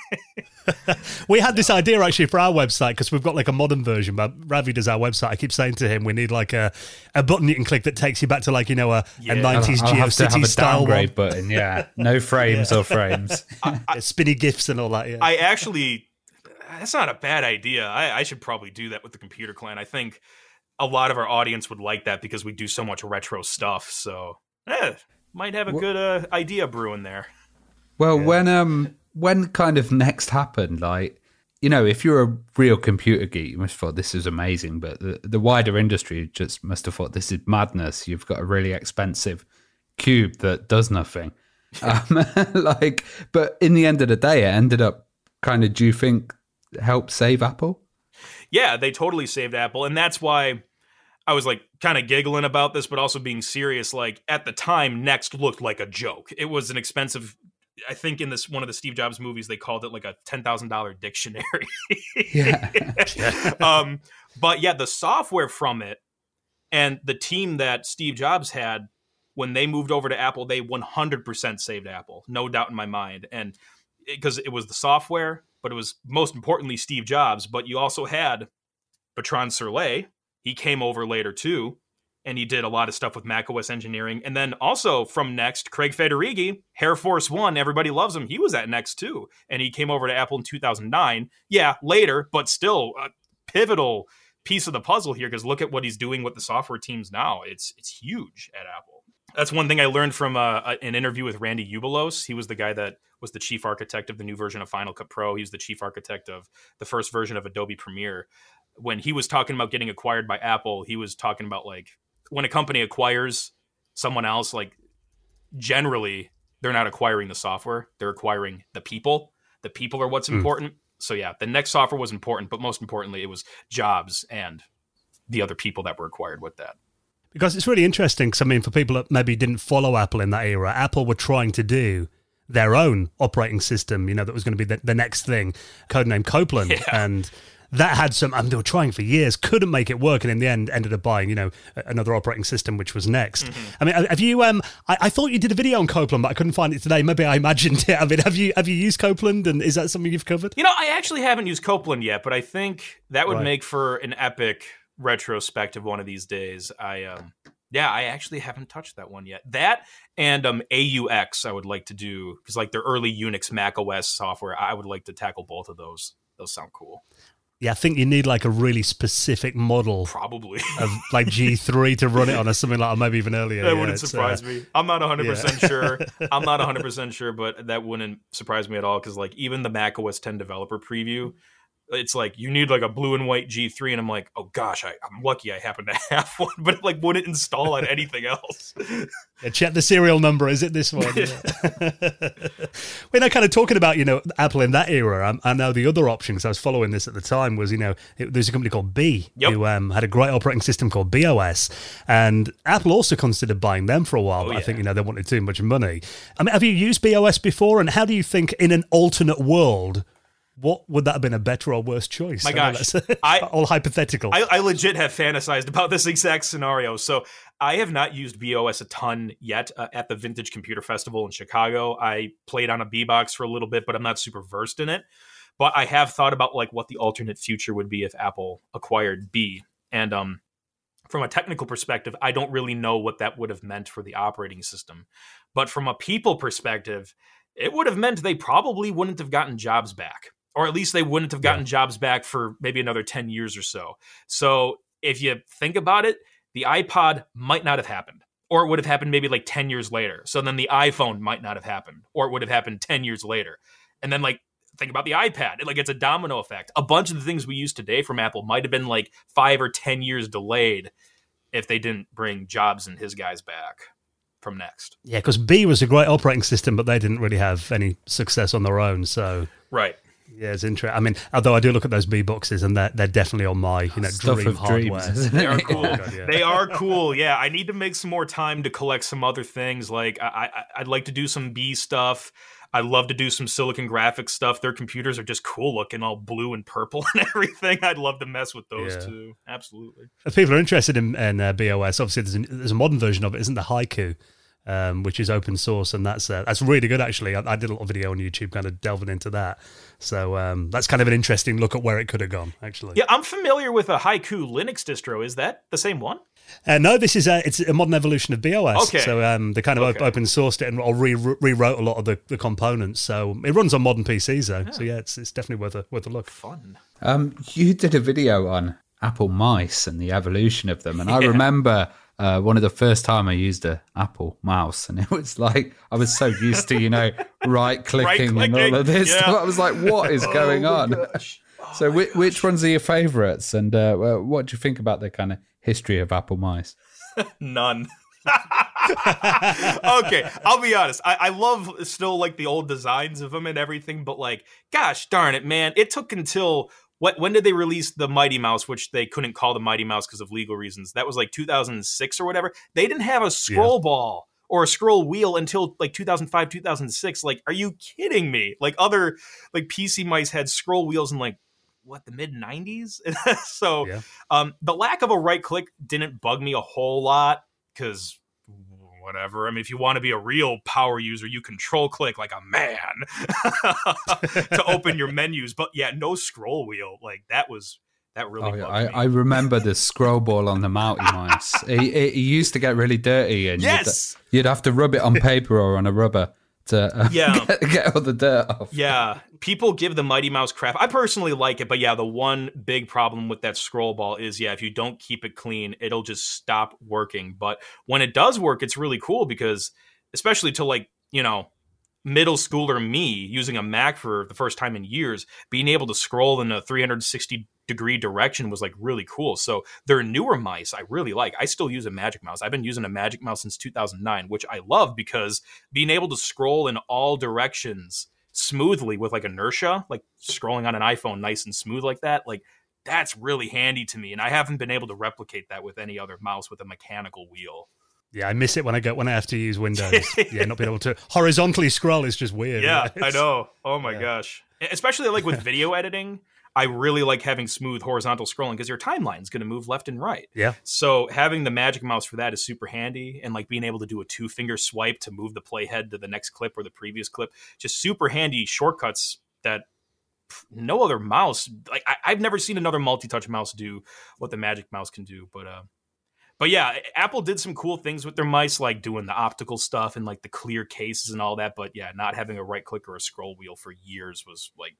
We had this idea actually for our website because we've got like a modern version. But Ravi does our website. I keep saying to him, we need like a, a button you can click that takes you back to like you know a, Yeah. a 90s I'll have to GeoCities style one. button. Yeah, no frames or frames. Yeah, spinny gifs and all that. Yeah. I actually, that's not a bad idea. I, I should probably do that with the Computer Clan. I think a lot of our audience would like that because we do so much retro stuff. So, eh, might have a Wha- good uh, idea brewing there. Well, when um when kind of NeXT happened, like you know, if you're a real computer geek, you must have thought this is amazing. But the the wider industry just must have thought this is madness. You've got a really expensive cube that does nothing. Um, like, but in the end of the day, it ended up kind of. Do you think help save Apple? Yeah, they totally saved Apple, and that's why I was like kind of giggling about this, but also being serious. Like at the time, NeXT looked like a joke. It was an expensive. I think in this one of the Steve Jobs movies, they called it like a ten thousand dollar dictionary. Yeah. um, but yeah, the software from it and the team that Steve Jobs had when they moved over to Apple, they 100% saved Apple, no doubt in my mind. And because it, was the software, but it was most importantly Steve Jobs. But you also had Bertrand Serlet. He came over later too, and he did a lot of stuff with macOS engineering. And then also from NeXT, Craig Federighi, Hair Force One, everybody loves him. He was at NeXT too, and he came over to Apple in 2009. Yeah, later, but still a pivotal piece of the puzzle here because look at what he's doing with the software teams now. It's it's huge at Apple. That's one thing I learned from uh, an interview with Randy Ubillos. He was the guy that was the chief architect of the new version of Final Cut Pro. He was the chief architect of the first version of Adobe Premiere. When he was talking about getting acquired by Apple, he was talking about like when a company acquires someone else, like generally they're not acquiring the software, they're acquiring the people. The people are what's Hmm. important. So yeah, the NeXT software was important, but most importantly, it was Jobs and the other people that were acquired with that. Because it's really interesting. Because I mean, for people that maybe didn't follow Apple in that era, Apple were trying to do their own operating system. You know, that was going to be the, the next thing, codename Copland, Yeah. and that had some. I mean, they were trying for years, couldn't make it work, and in the end, ended up buying you know another operating system, which was NeXT. I mean, have you? Um, I, I thought you did a video on Copland, but I couldn't find it today. Maybe I imagined it. I mean, have you have you used Copland, and is that something you've covered? You know, I actually haven't used Copland yet, but I think that would Right. make for an epic retrospective one of these days. I um yeah, I actually haven't touched that one yet. That and um A/UX I would like to do because like their early Unix Mac OS software, I would like to tackle both of those. Those sound cool. Yeah, I think you need like a really specific model Probably. of like G3 to run it on, or something like, or maybe even earlier. that Yeah, wouldn't uh, surprise me. I'm not 100% sure. I'm not 100% sure, but that wouldn't surprise me at all because like even the Mac OS 10 developer preview it's like you need like a blue and white G3, and I'm like, oh gosh, I, I'm lucky I happen to have one, but like wouldn't install on anything else. Yeah, check the serial number. Is it this one? We're now kind of talking about you know Apple in that era. I, I know the other option because I was following this at the time was you know it, there's a company called Be Yep. who um, had a great operating system called BeOS, and Apple also considered buying them for a while. Oh, but I think you know they wanted too much money. I mean, have you used BeOS before? And how do you think in an alternate world? What would that have been a better or worse choice? My I gosh. I- all hypothetical. I, I legit have fantasized about this exact scenario. So I have not used BeOS a ton yet uh, at the Vintage Computer Festival in Chicago. I played on a BeBox for a little bit, but I'm not super versed in it. But I have thought about like what the alternate future would be if Apple acquired Be. And um, from a technical perspective, I don't really know what that would have meant for the operating system. But from a people perspective, it would have meant they probably wouldn't have gotten jobs back, or at least they wouldn't have gotten jobs back for maybe another 10 years or so. So if you think about it, the iPod might not have happened, or it would have happened maybe like 10 years later. So then the iPhone might not have happened, or it would have happened 10 years later. And then, like, think about the iPad. It, Like, it's a domino effect. A bunch of the things we use today from Apple might have been like five or 10 years delayed if they didn't bring Jobs and his guys back from NeXT. yeah, because Be was a great operating system, but they didn't really have any success on their own. So Right. Yeah, it's interesting. I mean, although I do look at those BeBoxes, and they're they're definitely on my you know Stuff dream of dreams, hardware. isn't They are cool. God, yeah. They are cool. Yeah, I need to make some more time to collect some other things. Like I, I, I'd like to do some Be stuff. I love to do some Silicon Graphics stuff. Their computers are just cool looking, all blue and purple and everything. I'd love to mess with those Yeah. too. Absolutely. If people are interested in, in uh, BeOS, obviously there's, a there's a modern version of it, isn't the Haiku, um, which is open source, and that's uh, that's really good actually. I, I did a little video on YouTube, kind of delving into that. So um, that's kind of an interesting look at where it could have gone. Actually, Yeah, I'm familiar with a Haiku Linux distro. Is that the same one? Uh, no, this is a it's a modern evolution of BeOS. Okay. So um, they kind of op- Okay. open sourced it and or re- rewrote a lot of the, the components. So it runs on modern PCs though. So yeah, it's it's definitely worth a worth a look. Fun. Um, you did a video on Apple mice and the evolution of them, and I remember uh, one of the first time I used a Apple mouse, and it was like I was so used to you know right clicking and all of this yeah. stuff. I was like, what is going Oh on? gosh. So, which, which ones are your favourites, and uh, what do you think about the kind of history of Apple mice? None. okay, I'll be honest. I, I love still like the old designs of them and everything, but like, gosh darn it, man! It took until what? When did they release the Mighty Mouse, which they couldn't call the Mighty Mouse because of legal reasons? That was like 2006 or whatever. They didn't have a scroll ball or a scroll wheel until like 2005, 2006. Like, are you kidding me? Like other like PC mice had scroll wheels in like what the mid 90s. so Yeah. um, the lack of a right click didn't bug me a whole lot because whatever. I mean, if you want to be a real power user, you control click like a man to open your menus. But yeah, no scroll wheel. Like that was that really. Oh, yeah, I. I remember the scroll ball on the Mighty Mice. It, it, it used to get really dirty, and Yes! you'd, you'd have to rub it on paper or on a rubber to uh, Yeah. get, get all the dirt off. Yeah, people give the Mighty Mouse crap. I personally like it, but yeah, the one big problem with that scroll ball is yeah, if you don't keep it clean, it'll just stop working. But when it does work, it's really cool because especially to like, you know, middle schooler me using a Mac for the first time in years, being able to scroll in a 360 degree direction was like really cool. So their newer mice I really like. I still use a Magic Mouse. I've been using a Magic Mouse since 2009, which I love because being able to scroll in all directions smoothly with like inertia, like scrolling on an iPhone nice and smooth like that, like that's really handy to me. And I haven't been able to replicate that with any other mouse with a mechanical wheel. Yeah, I miss it when I go when I have to use Windows. yeah, not being able to horizontally scroll is just weird. Yeah, I know. Oh my yeah. gosh. Especially like with video editing, I really like having smooth horizontal scrolling because your timeline is going to move left and right. Yeah. So having the magic mouse for that is super handy, and like being able to do a two finger swipe to move the playhead to the next clip or the previous clip, just super handy shortcuts that no other mouse like I, I've never seen another multi touch mouse do what the magic mouse can do. But uh, but yeah, Apple did some cool things with their mice, like doing the optical stuff and like the clear cases and all that. But yeah, not having a right click or a scroll wheel for years was like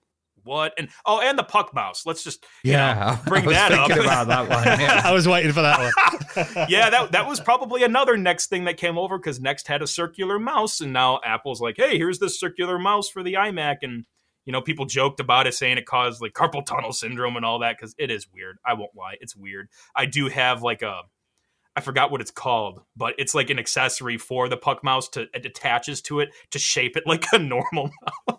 what? And oh, and the puck mouse. Let's just you know, Yeah, bring I was that up. about that one. Yeah. I was waiting for that one. yeah, that that was probably another NeXT thing that came over because NeXT had a circular mouse, and now Apple's like, hey, here's this circular mouse for the iMac, and You know, people joked about it saying it caused like carpal tunnel syndrome and all that because it is weird. I won't lie, it's weird. I do have like a I forgot what it's called, but it's like an accessory for the puck mouse to it attaches to it to shape it like a normal mouse.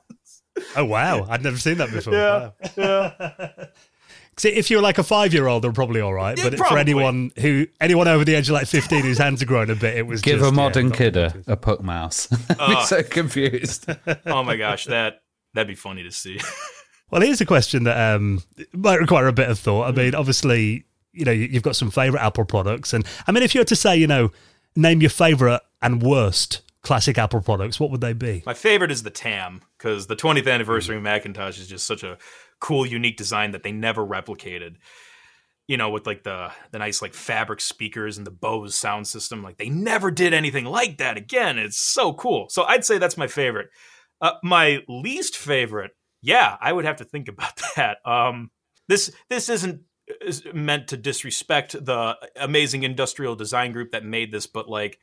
Oh wow, I'd never seen that before. Yeah, Wow. See, if you're like a five year old, they're probably all right. Yeah, But for anyone who anyone over the age of like fifteen whose hands are growing a bit, it was Give just, a modern yeah, kid a, a puck mouse. I'd be Uh. so confused. oh my gosh, that that'd be funny to see. Well, here's a question that um, might require a bit of thought. I mean, obviously, you know, you've got some favorite Apple products, and I mean, if you were to say, you know, name your favorite and worst classic Apple products, what would they be? My favorite is the TAM because the 20th anniversary Macintosh is just such a cool, unique design that they never replicated. You know, with like the the nice like fabric speakers and the Bose sound system, like they never did anything like that again. It's so cool. So I'd say that's my favorite. Uh, my least favorite, yeah, I would have to think about that. Um, this this isn't meant to disrespect the amazing industrial design group that made this, but like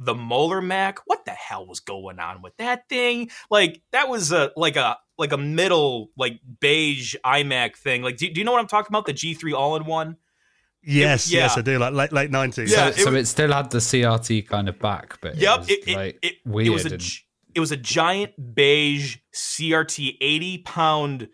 the Molar Mac, what the hell was going on with that thing? Like that was a like a like a middle like beige iMac thing. Like, do, do you know what I'm talking about? The G3 all in one. Yes, yeah. yes, I do. Like late late nineties. Yeah, so, so it- it still had the CRT kind of back, but Yep, it was it, it, like it, weird. it was a and- it was a giant beige CRT 80 pound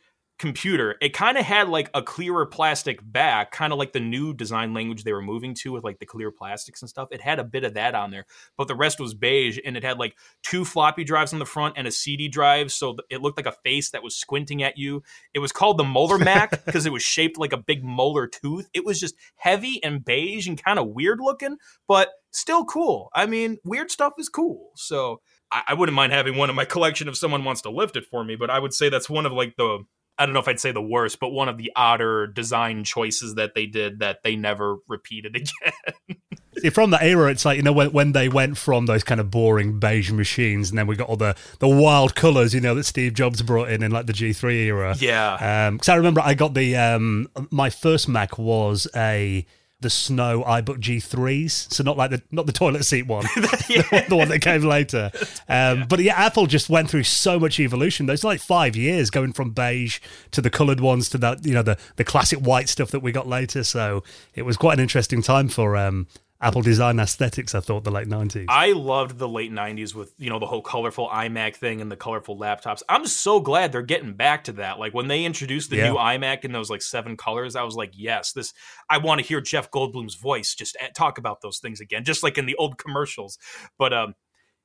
computer. It kind of had like a clearer plastic back, kind of like the new design language they were moving to with like the clear plastics and stuff. It had a bit of that on there, but the rest was beige and it had like two floppy drives on the front and a CD drive, so it looked like a face that was squinting at you. It was called the Molar Mac because it was shaped like a big molar tooth. It was just heavy and beige and kind of weird looking, but still cool. I mean, weird stuff is cool. So I, I wouldn't mind having one in my collection if someone wants to lift it for me, but I would say that's one of like the I don't know if I'd say the worst, but one of the odder design choices that they did that they never repeated again. See, from that era, it's like you know when, when they went from those kind of boring beige machines, and then we got all the the wild colours, you know, that Steve Jobs brought in in like the G3 era. yeah. Because I remember I got the um, my first Mac was a the Snow iBook G3s, so not like the not the toilet seat one, the, one- the one that came later. Um, But yeah, Apple just went through so much evolution. Those like five years going from beige to the coloured ones to that you know the the classic white stuff that we got later. So it was quite an interesting time for um, Apple design aesthetics. I thought the late nineties. I loved the late 90s with, you know, the whole colorful iMac thing and the colorful laptops. I'm so glad they're getting back to that. Like when they introduced the Yeah. new iMac in those like seven colors, I was like, yes, this I want to hear Jeff Goldblum's voice just at, talk about those things again, just like in the old commercials. But um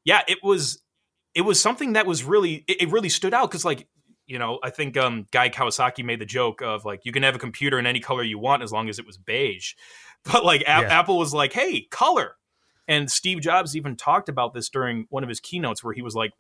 yeah, it was it was something that was really it, it really stood out cuz like you know, I think um, Guy Kawasaki made the joke of like you can have a computer in any color you want as long as it was beige. But like A- Yeah. Apple was like, "Hey, color." And Steve Jobs even talked about this during one of his keynotes where he was like,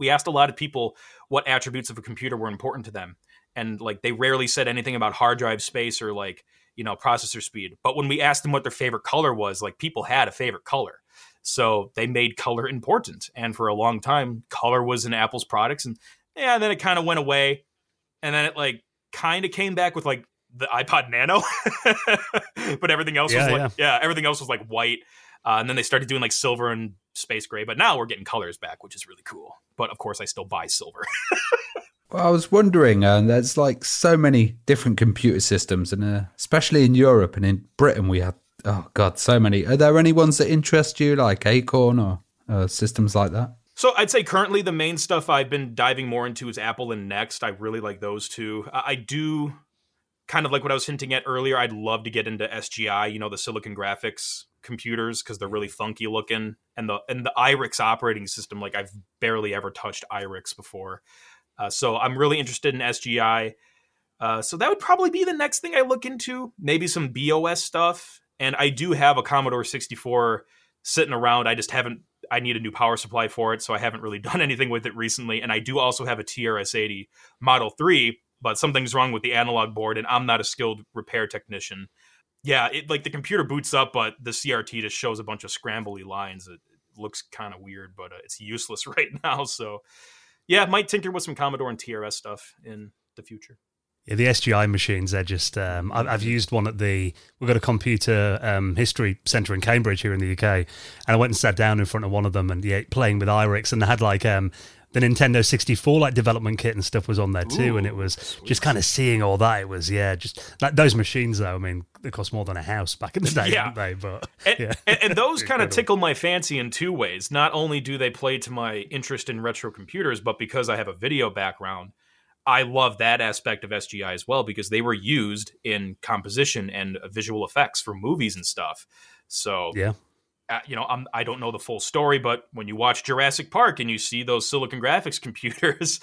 we asked a lot of people what attributes of a computer were important to them. And like they rarely said anything about hard drive space or like, you know, processor speed. But when we asked them what their favorite color was, like people had a favorite color. So they made color important. And for a long time, color was in Apple's products. And yeah, then it kind of went away. And then it like kind of came back with like the iPod Nano. but everything else Yeah, was like, yeah. everything else was like white. Uh, and then they started doing like silver and space gray. But now we're getting colors back, which is really cool. But of course, I still buy silver. Well, I was wondering, uh, there's like so many different computer systems, and uh, especially in Europe and in Britain, we have oh god, so many. Are there any ones that interest you, like Acorn or uh, systems like that? So I'd say currently the main stuff I've been diving more into is Apple and NeXT. I really like those two. I I do kind of like what I was hinting at earlier. I'd love to get into SGI, you know, the Silicon Graphics computers because they're really funky looking, and the and the IRIX operating system. Like I've barely ever touched IRIX before, uh, so I'm really interested in SGI. Uh, so that would probably be the next thing I look into. Maybe some BeOS stuff, and I do have a Commodore 64 sitting around. I just haven't I need a new power supply for it, so I haven't really done anything with it recently. And I do also have a TRS-80 Model 3, but something's wrong with the analog board, and I'm not a skilled repair technician. Yeah, it like the computer boots up, but the CRT just shows a bunch of scrambly lines. It, it looks kind of weird, but uh, it's useless right now. So, yeah, might tinker with some Commodore and TRS stuff in the future. Yeah, the SGI machines, they're just. Um, I've, used one at the. We've got a computer um, history centre in Cambridge here in the UK. And I went and sat down in front of one of them and yeah, playing with IRIX. And they had like um, the Nintendo 64 like development kit and stuff was on there too. Ooh, and it was sweet. just kind of seeing all that. It was, yeah, just like those machines, though. I mean, they cost more than a house back in the day, Yeah. didn't they? But And, yeah. and, and those kind of tickle my fancy in two ways. Not only do they play to my interest in retro computers, but because I have a video background, I love that aspect of SGI as well because they were used in composition and visual effects for movies and stuff. So, yeah. Uh, you know, I'm, I don't know the full story, but when you watch Jurassic Park and you see those Silicon Graphics computers,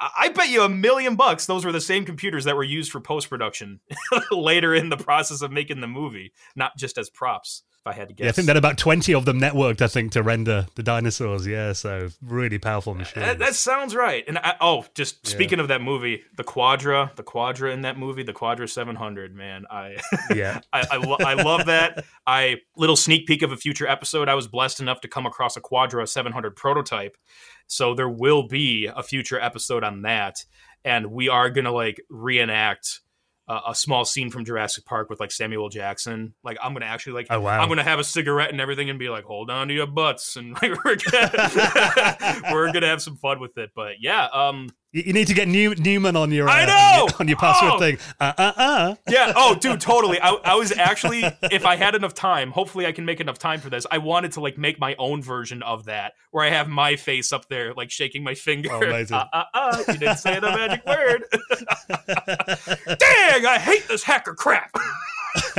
I bet you a million bucks those were the same computers that were used for post production later in the process of making the movie, not just as props. If I had to guess, Yeah, I think are about 20 of them networked, I think, to render the dinosaurs. Yeah, so really powerful machines. That, that sounds right. And I, oh, just speaking of that movie, the Quadra, the Quadra in that movie, the Quadra 700, man, I yeah. I I, lo- I love that. I little sneak peek of a future episode. I was blessed enough to come across a Quadra 700 prototype, so there will be a future episode on that, and we are gonna like reenact. Uh, a small scene from Jurassic Park with like Samuel Jackson. Like I'm gonna actually like Oh, wow. I'm gonna have a cigarette and everything and be like, hold on to your butts and like we're gonna we're gonna have some fun with it. But yeah, um, You, you need to get New, Newman on your, uh, I on your, on your password Oh! thing. Uh, uh, uh. Yeah. Oh, dude, totally. I, I was actually, if I had enough time, hopefully I can make enough time for this. I wanted to like make my own version of that, where I have my face up there, like shaking my finger. Oh, amazing. Uh, uh, uh, you didn't say the magic word. Dang! I hate this hacker crap.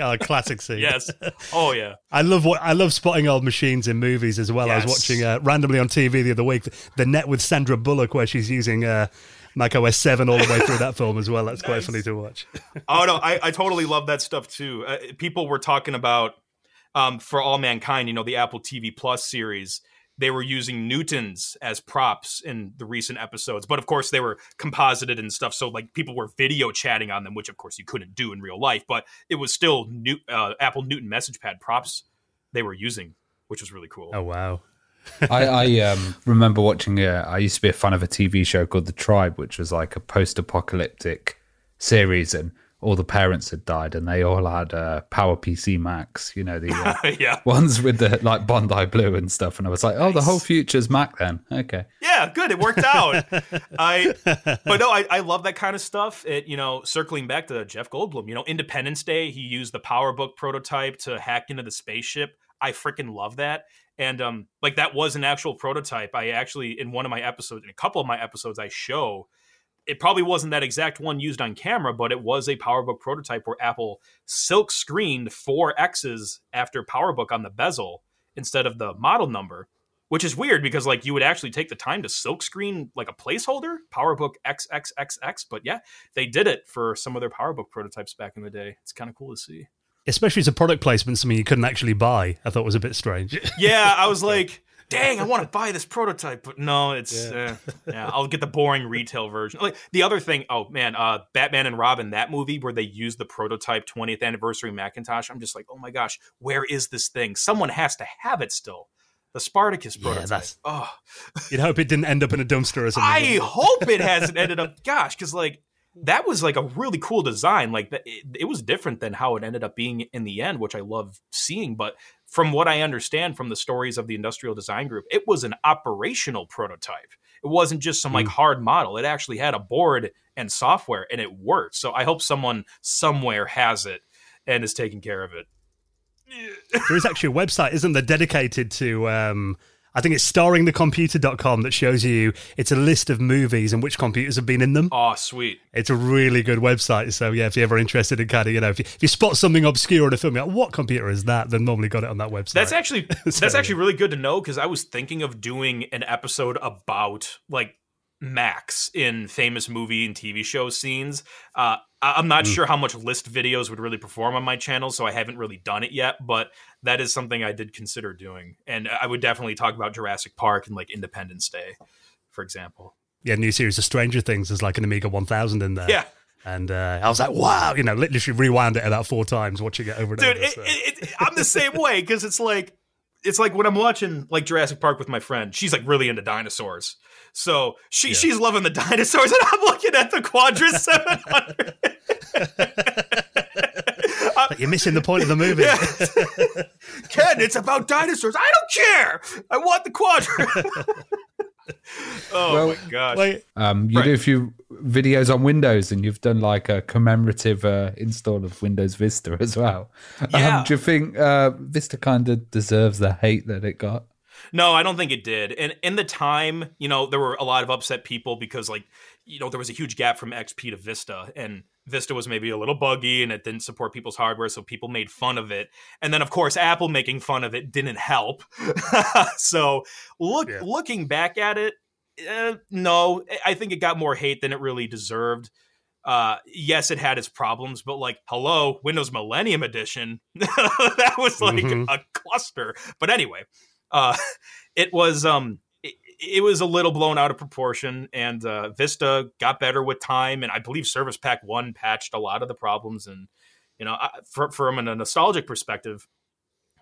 oh, classic scene. yes. Oh yeah. I love what I love spotting old machines in movies as well. I was watching uh, randomly on TV the other week the net with Sandra Bullock where she's using uh, Mac OS Seven all the way through that film as well. That's quite funny to watch. Oh no, I, I totally love that stuff too. Uh, people were talking about um, for all mankind, you know, the Apple TV Plus series. They were using Newtons as props in the recent episodes, but of course they were composited and stuff. So like people were video chatting on them, which of course you couldn't do in real life. But it was still New, uh, Apple Newton message pad props they were using, which was really cool. Oh wow. I, I um, remember watching. Uh, I used to be a fan of a TV show called The Tribe, which was like a post-apocalyptic series, and all the parents had died, and they all had uh, Power PC Macs. You know the uh, yeah, ones with the like Bondi Blue and stuff. And I was like, oh, the whole future's Mac then. Okay. Yeah, good. It worked out. I, but no, I, I love that kind of stuff. It, you know, circling back to Jeff Goldblum, you know, Independence Day, he used the PowerBook prototype to hack into the spaceship. I freaking love that. And um, like that was an actual prototype. I actually, in one of my episodes, in a couple of my episodes, I show it probably wasn't that exact one used on camera, but it was a PowerBook prototype where Apple silk screened four X's after PowerBook on the bezel instead of the model number which is weird because like you would actually take the time to silk screen like a placeholder powerbook xxxx but yeah they did it for some of their powerbook prototypes back in the day it's kind of cool to see Especially as a product placement, something you couldn't actually buy. I thought was a bit strange. yeah i was like dang i want to buy this prototype but no it's Yeah. yeah. yeah i'll get the boring retail version like the other thing oh man uh batman and robin that movie where they used the prototype 20th anniversary macintosh i'm just like oh my gosh where is this thing someone has to have it still the spartacus Yeah, prototype that's- oh You'd hope it didn't end up in a dumpster or something. I hope it hasn't ended up. Gosh, because like that was like a really cool design. Like it, it was different than how it ended up being in the end, which I love seeing. But from what I understand from the stories of the Industrial Design Group, it was an operational prototype. It wasn't just some like hard model. It actually had a board and software, and it worked. So I hope someone somewhere has it and is taking care of it. there is actually a website, isn't there, dedicated to um I think it's starringthecomputer.com that shows you it's a list of movies and which computers have been in them. Oh, sweet. It's a really good website. So yeah, if you're ever interested in kind of, you know, if you, if you spot something obscure in a film, you're like, what computer is that? Then normally got it on that website. That's actually that's actually really good to know because I was thinking of doing an episode about like Macs in famous movie and TV show scenes. Uh, I'm not sure how much list videos would really perform on my channel, so I haven't really done it yet. But that is something I did consider doing, and I would definitely talk about Jurassic Park and like Independence Day, for example. yeah, new series of Stranger Things. There's like an Amiga 1000 in there. Yeah, And uh, I was like, wow, you know, literally rewound it about four times watching it over and dude, over. it, so. I'm the same way because it's like it's like when I'm watching like Jurassic Park with my friend. She's like really into dinosaurs, so she Yeah. she's loving the dinosaurs, and I'm looking at the Quadra 700. But you're missing the point of the movie. Yeah. Ken, it's about dinosaurs. I don't care. I want the Quadra. oh Well, my gosh. Wait, Um, you Right. do a few videos on Windows, and you've done like a commemorative uh, install of Windows Vista as well. Yeah. Um, do you think uh, Vista kind of deserves the hate that it got? No, I don't think it did. And in the time, you know, there were a lot of upset people because, like, you know, there was a huge gap from XP to Vista, and Vista was maybe a little buggy and it didn't support people's hardware, so people made fun of it. And then, of course, Apple making fun of it didn't help. so, look, Yeah. looking back at it, uh, no, I think it got more hate than it really deserved. Uh, yes, it had its problems, but like, hello, Windows Millennium Edition, that was like Mhm. a cluster. But anyway, uh, it was um, it, it was a little blown out of proportion, and uh, Vista got better with time, and I believe Service Pack One patched a lot of the problems, and you know, I, for, from a nostalgic perspective.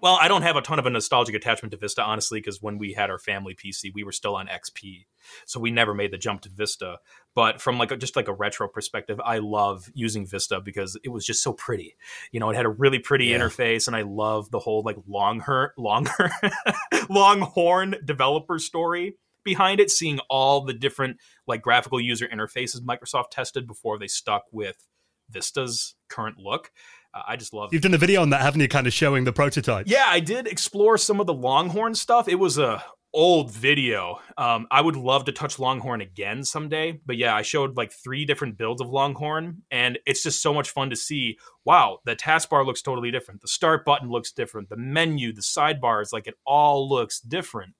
Well, I don't have a ton of a nostalgic attachment to Vista, honestly, because when we had our family PC, we were still on XP, so we never made the jump to Vista. But from like a, just like a retro perspective, I love using Vista because it was just so pretty. You know, it had a really pretty Yeah. interface, and I love the whole like long her longer longhorn developer story behind it. Seeing all the different like graphical user interfaces Microsoft tested before they stuck with Vista's current look. Uh, I just love. you've done a video on that, haven't you? Kind of showing the prototype. Yeah, I did explore some of the Longhorn stuff. It was a old video. Um, I would love to touch Longhorn again someday. But yeah, I showed like three different builds of Longhorn, and it's just so much fun to see. Wow, the taskbar looks totally different. The start button looks different. The menu, the sidebars, like it all looks different.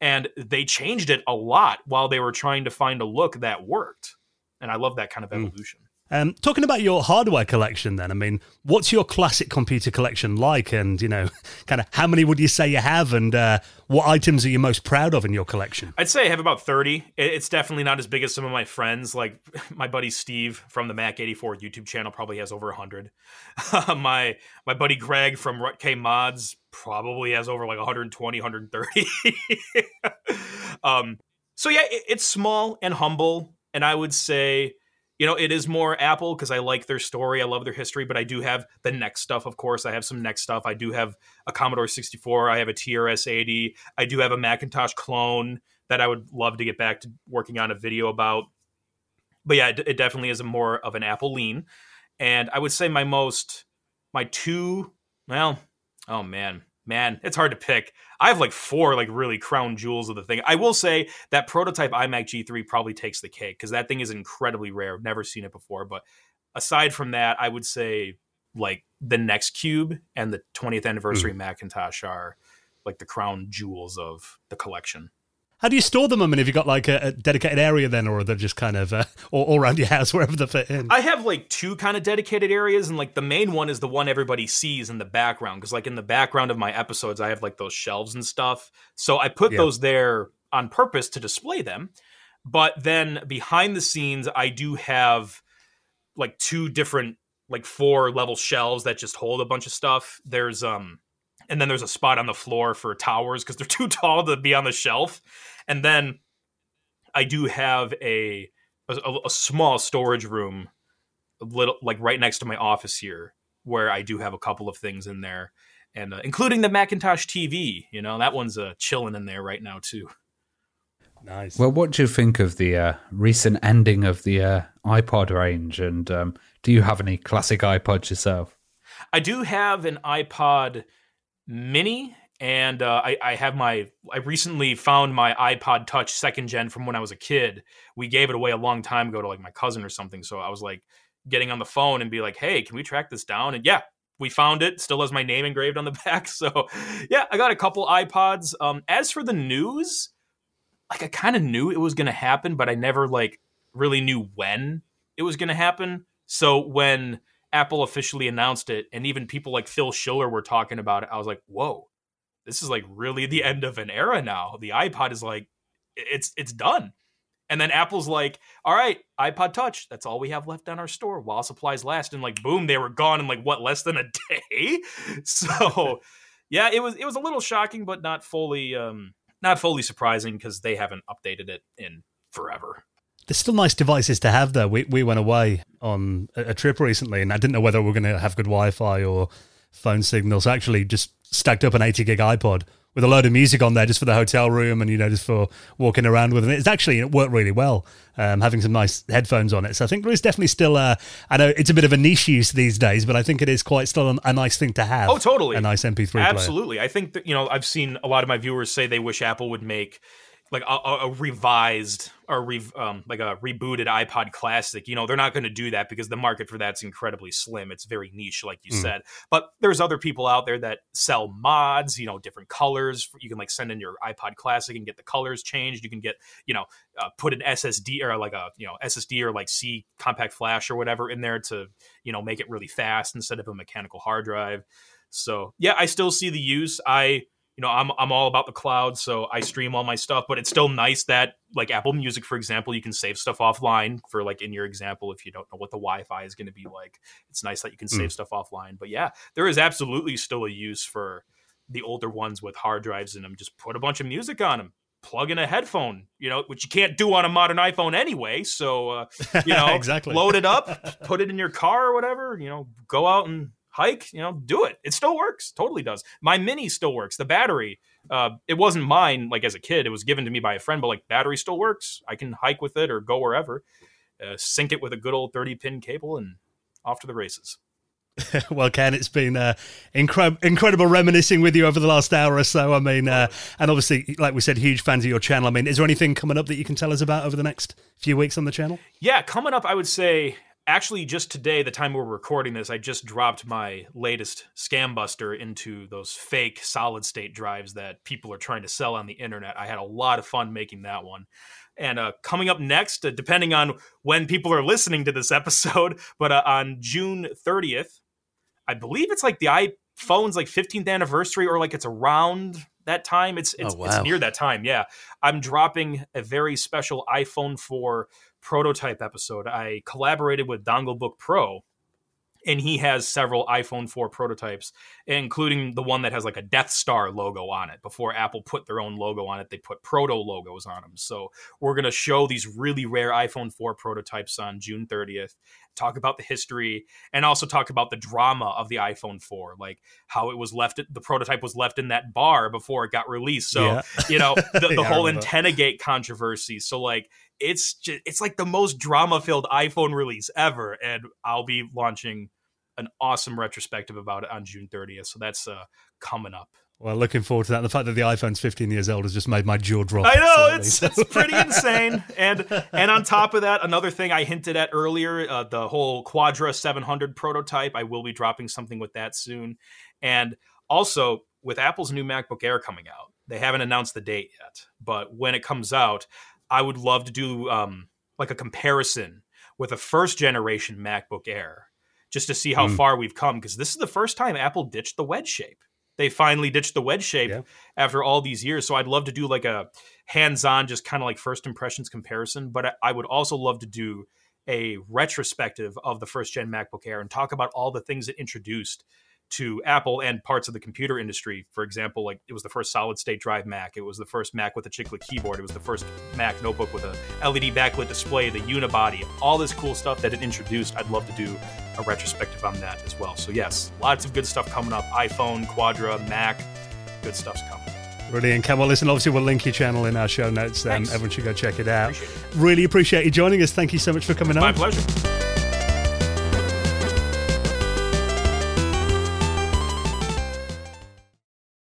And they changed it a lot while they were trying to find a look that worked. And I love that kind of Mm. Um, talking about your hardware collection, then, I mean, what's your classic computer collection like? And, you know, kind of how many would you say you have? And uh, what items are you most proud of in your collection? I'd say I have about 30. It's definitely not as big as some of my friends. Like my buddy Steve from the Mac 84 YouTube channel probably has over 100. my my buddy Greg from Rut K Mods probably has over like 120, 130. um, so yeah, it, it's small and humble. And I would say, you know, it is more Apple because I like their story. I love their history, but I do have the NeXT stuff, of course. I have some NeXT stuff. I do have a Commodore 64. I have a TRS 80. I do have a Macintosh clone that I would love to get back to working on a video about. But yeah, it, it definitely is a more of an Apple lean. And I would say my most, my two, well, oh man, man, it's hard to pick. I have like four like really crown jewels of the thing. I will say that prototype iMac G3 probably takes the cake because that thing is incredibly rare. I've never seen it before. But aside from that, I would say like the NeXT cube and the 20th anniversary hmm. Macintosh are like the crown jewels of the collection. How do you store them? I mean, have you got like a, a dedicated area then, or are they just kind of uh, all, all around your house, wherever they fit in? I have like two kind of dedicated areas, and like the main one is the one everybody sees in the background. Because like in the background of my episodes, I have like those shelves and stuff. So I put Yeah. those there on purpose to display them. But then behind the scenes, I do have like two different like four level shelves that just hold a bunch of stuff. There's um and then there's a spot on the floor for towers because they're too tall to be on the shelf. And then I do have a a, a small storage room, a little like right next to my office here, where I do have a couple of things in there, and uh, including the Macintosh TV. You know that one's uh, chilling in there right now too. nice. Well, what do you think of the uh, recent ending of the uh, iPod range? And um, do you have any classic iPods yourself? I do have an iPod Mini, and uh, I, I have my. I recently found my iPod Touch second gen from when I was a kid. We gave it away a long time ago to like my cousin or something. So I was like getting on the phone and be like, "Hey, can we track this down?" And yeah, we found it. Still has my name engraved on the back. So yeah, I got a couple iPods. Um, as for the news, like I kind of knew it was going to happen, but I never like really knew when it was going to happen. So when Apple officially announced it, and even people like Phil Schiller were talking about it, I was like, "Whoa, this is like really the end of an era now." The iPod is like, it's it's done. And then Apple's like, "All right, iPod Touch, that's all we have left on our store while supplies last." And like, boom, they were gone in like what less than a day. So, yeah, it was it was a little shocking, but not fully um, not fully surprising because they haven't updated it in forever. They're still nice devices to have, though. We we went away on a, a trip recently, and I didn't know whether we are going to have good Wi-Fi or phone signals. So actually, just stacked up an 80 gig iPod with a load of music on there just for the hotel room and you know just for walking around with it. It's actually it worked really well, um, having some nice headphones on it. So I think there is definitely still a. I know it's a bit of a niche use these days, but I think it is quite still a, a nice thing to have. Oh, totally, a nice MP3 Absolutely, player. I think that you know I've seen a lot of my viewers say they wish Apple would make like a, a revised or re, um, like a rebooted iPod Classic. You know, they're not going to do that because the market for that's incredibly slim. It's very niche, like you mm. said. But there's other people out there that sell mods. You know, different colors. You can like send in your iPod Classic and get the colors changed. You can get you know uh, put an SSD or like a you know SSD or like C compact flash or whatever in there to you know make it really fast instead of a mechanical hard drive. So yeah, I still see the use. I you know, I'm I'm all about the cloud, so I stream all my stuff, but it's still nice that like Apple Music, for example, you can save stuff offline for like in your example, if you don't know what the Wi-Fi is going to be like, it's nice that you can save mm. stuff offline. But yeah, there is absolutely still a use for the older ones with hard drives in them. Just put a bunch of music on them, plug in a headphone, you know, which you can't do on a modern iPhone anyway. So, uh, you know, exactly. load it up, put it in your car or whatever, you know, go out and hike, you know, do it. It still works. Totally does. My mini still works. The battery, uh, it wasn't mine like as a kid. It was given to me by a friend, but like battery still works. I can hike with it or go wherever. Uh, sync it with a good old 30 pin cable and off to the races. well, Ken, it's been uh, incre- incredible reminiscing with you over the last hour or so. I mean, uh, and obviously, like we said, huge fans of your channel. I mean, is there anything coming up that you can tell us about over the next few weeks on the channel? Yeah, coming up, I would say actually just today the time we're recording this i just dropped my latest scam buster into those fake solid state drives that people are trying to sell on the internet. I had a lot of fun making that one. And uh, coming up next uh, depending on when people are listening to this episode but uh, on june 30th i believe it's like the iphone's like 15th anniversary or like it's around that time. It's it's, oh, wow. it's near that time yeah. I'm dropping a very special iphone 4 prototype episode, I collaborated with DongleBookPro, and he has several iPhone 4 prototypes, including the one that has like a Death Star logo on it. Before Apple put their own logo on it, they put proto logos on them. So we're going to show these really rare iPhone 4 prototypes on June 30th, talk about the history, and also talk about the drama of the iPhone 4, like how it was left, the prototype was left in that bar before it got released. So, yeah. you know, the, the yeah, whole antenna gate controversy. So, like, it's just, it's like the most drama filled iPhone release ever, and I'll be launching an awesome retrospective about it on June 30th. So that's uh, coming up. Well, looking forward to that. The fact that the iPhone's 15 years old has just made my jaw drop. I know it's, it's pretty insane. And and on top of that, another thing I hinted at earlier, uh, the whole Quadra 700 prototype. I will be dropping something with that soon. And also with Apple's new MacBook Air coming out, they haven't announced the date yet, but when it comes out, I would love to do um, like a comparison with a first generation MacBook Air just to see how mm. far we've come because this is the first time Apple ditched the wedge shape. They finally ditched the wedge shape yeah. after all these years. So I'd love to do like a hands-on, just kind of like first impressions comparison. But I would also love to do a retrospective of the first gen MacBook Air and talk about all the things it introduced to Apple and parts of the computer industry. For example, like it was the first solid state drive Mac. It was the first Mac with a chiclet keyboard. It was the first Mac notebook with a LED backlit display, the unibody, all this cool stuff that it introduced. I'd love to do a retrospective on that as well. So yes, lots of good stuff coming up. iPhone, Quadra, Mac, good stuff's coming. Brilliant. Come on, listen, obviously we'll link your channel in our show notes um, then. Everyone should go check it out. Appreciate it. Really appreciate you joining us. Thank you so much for coming it's on. My pleasure.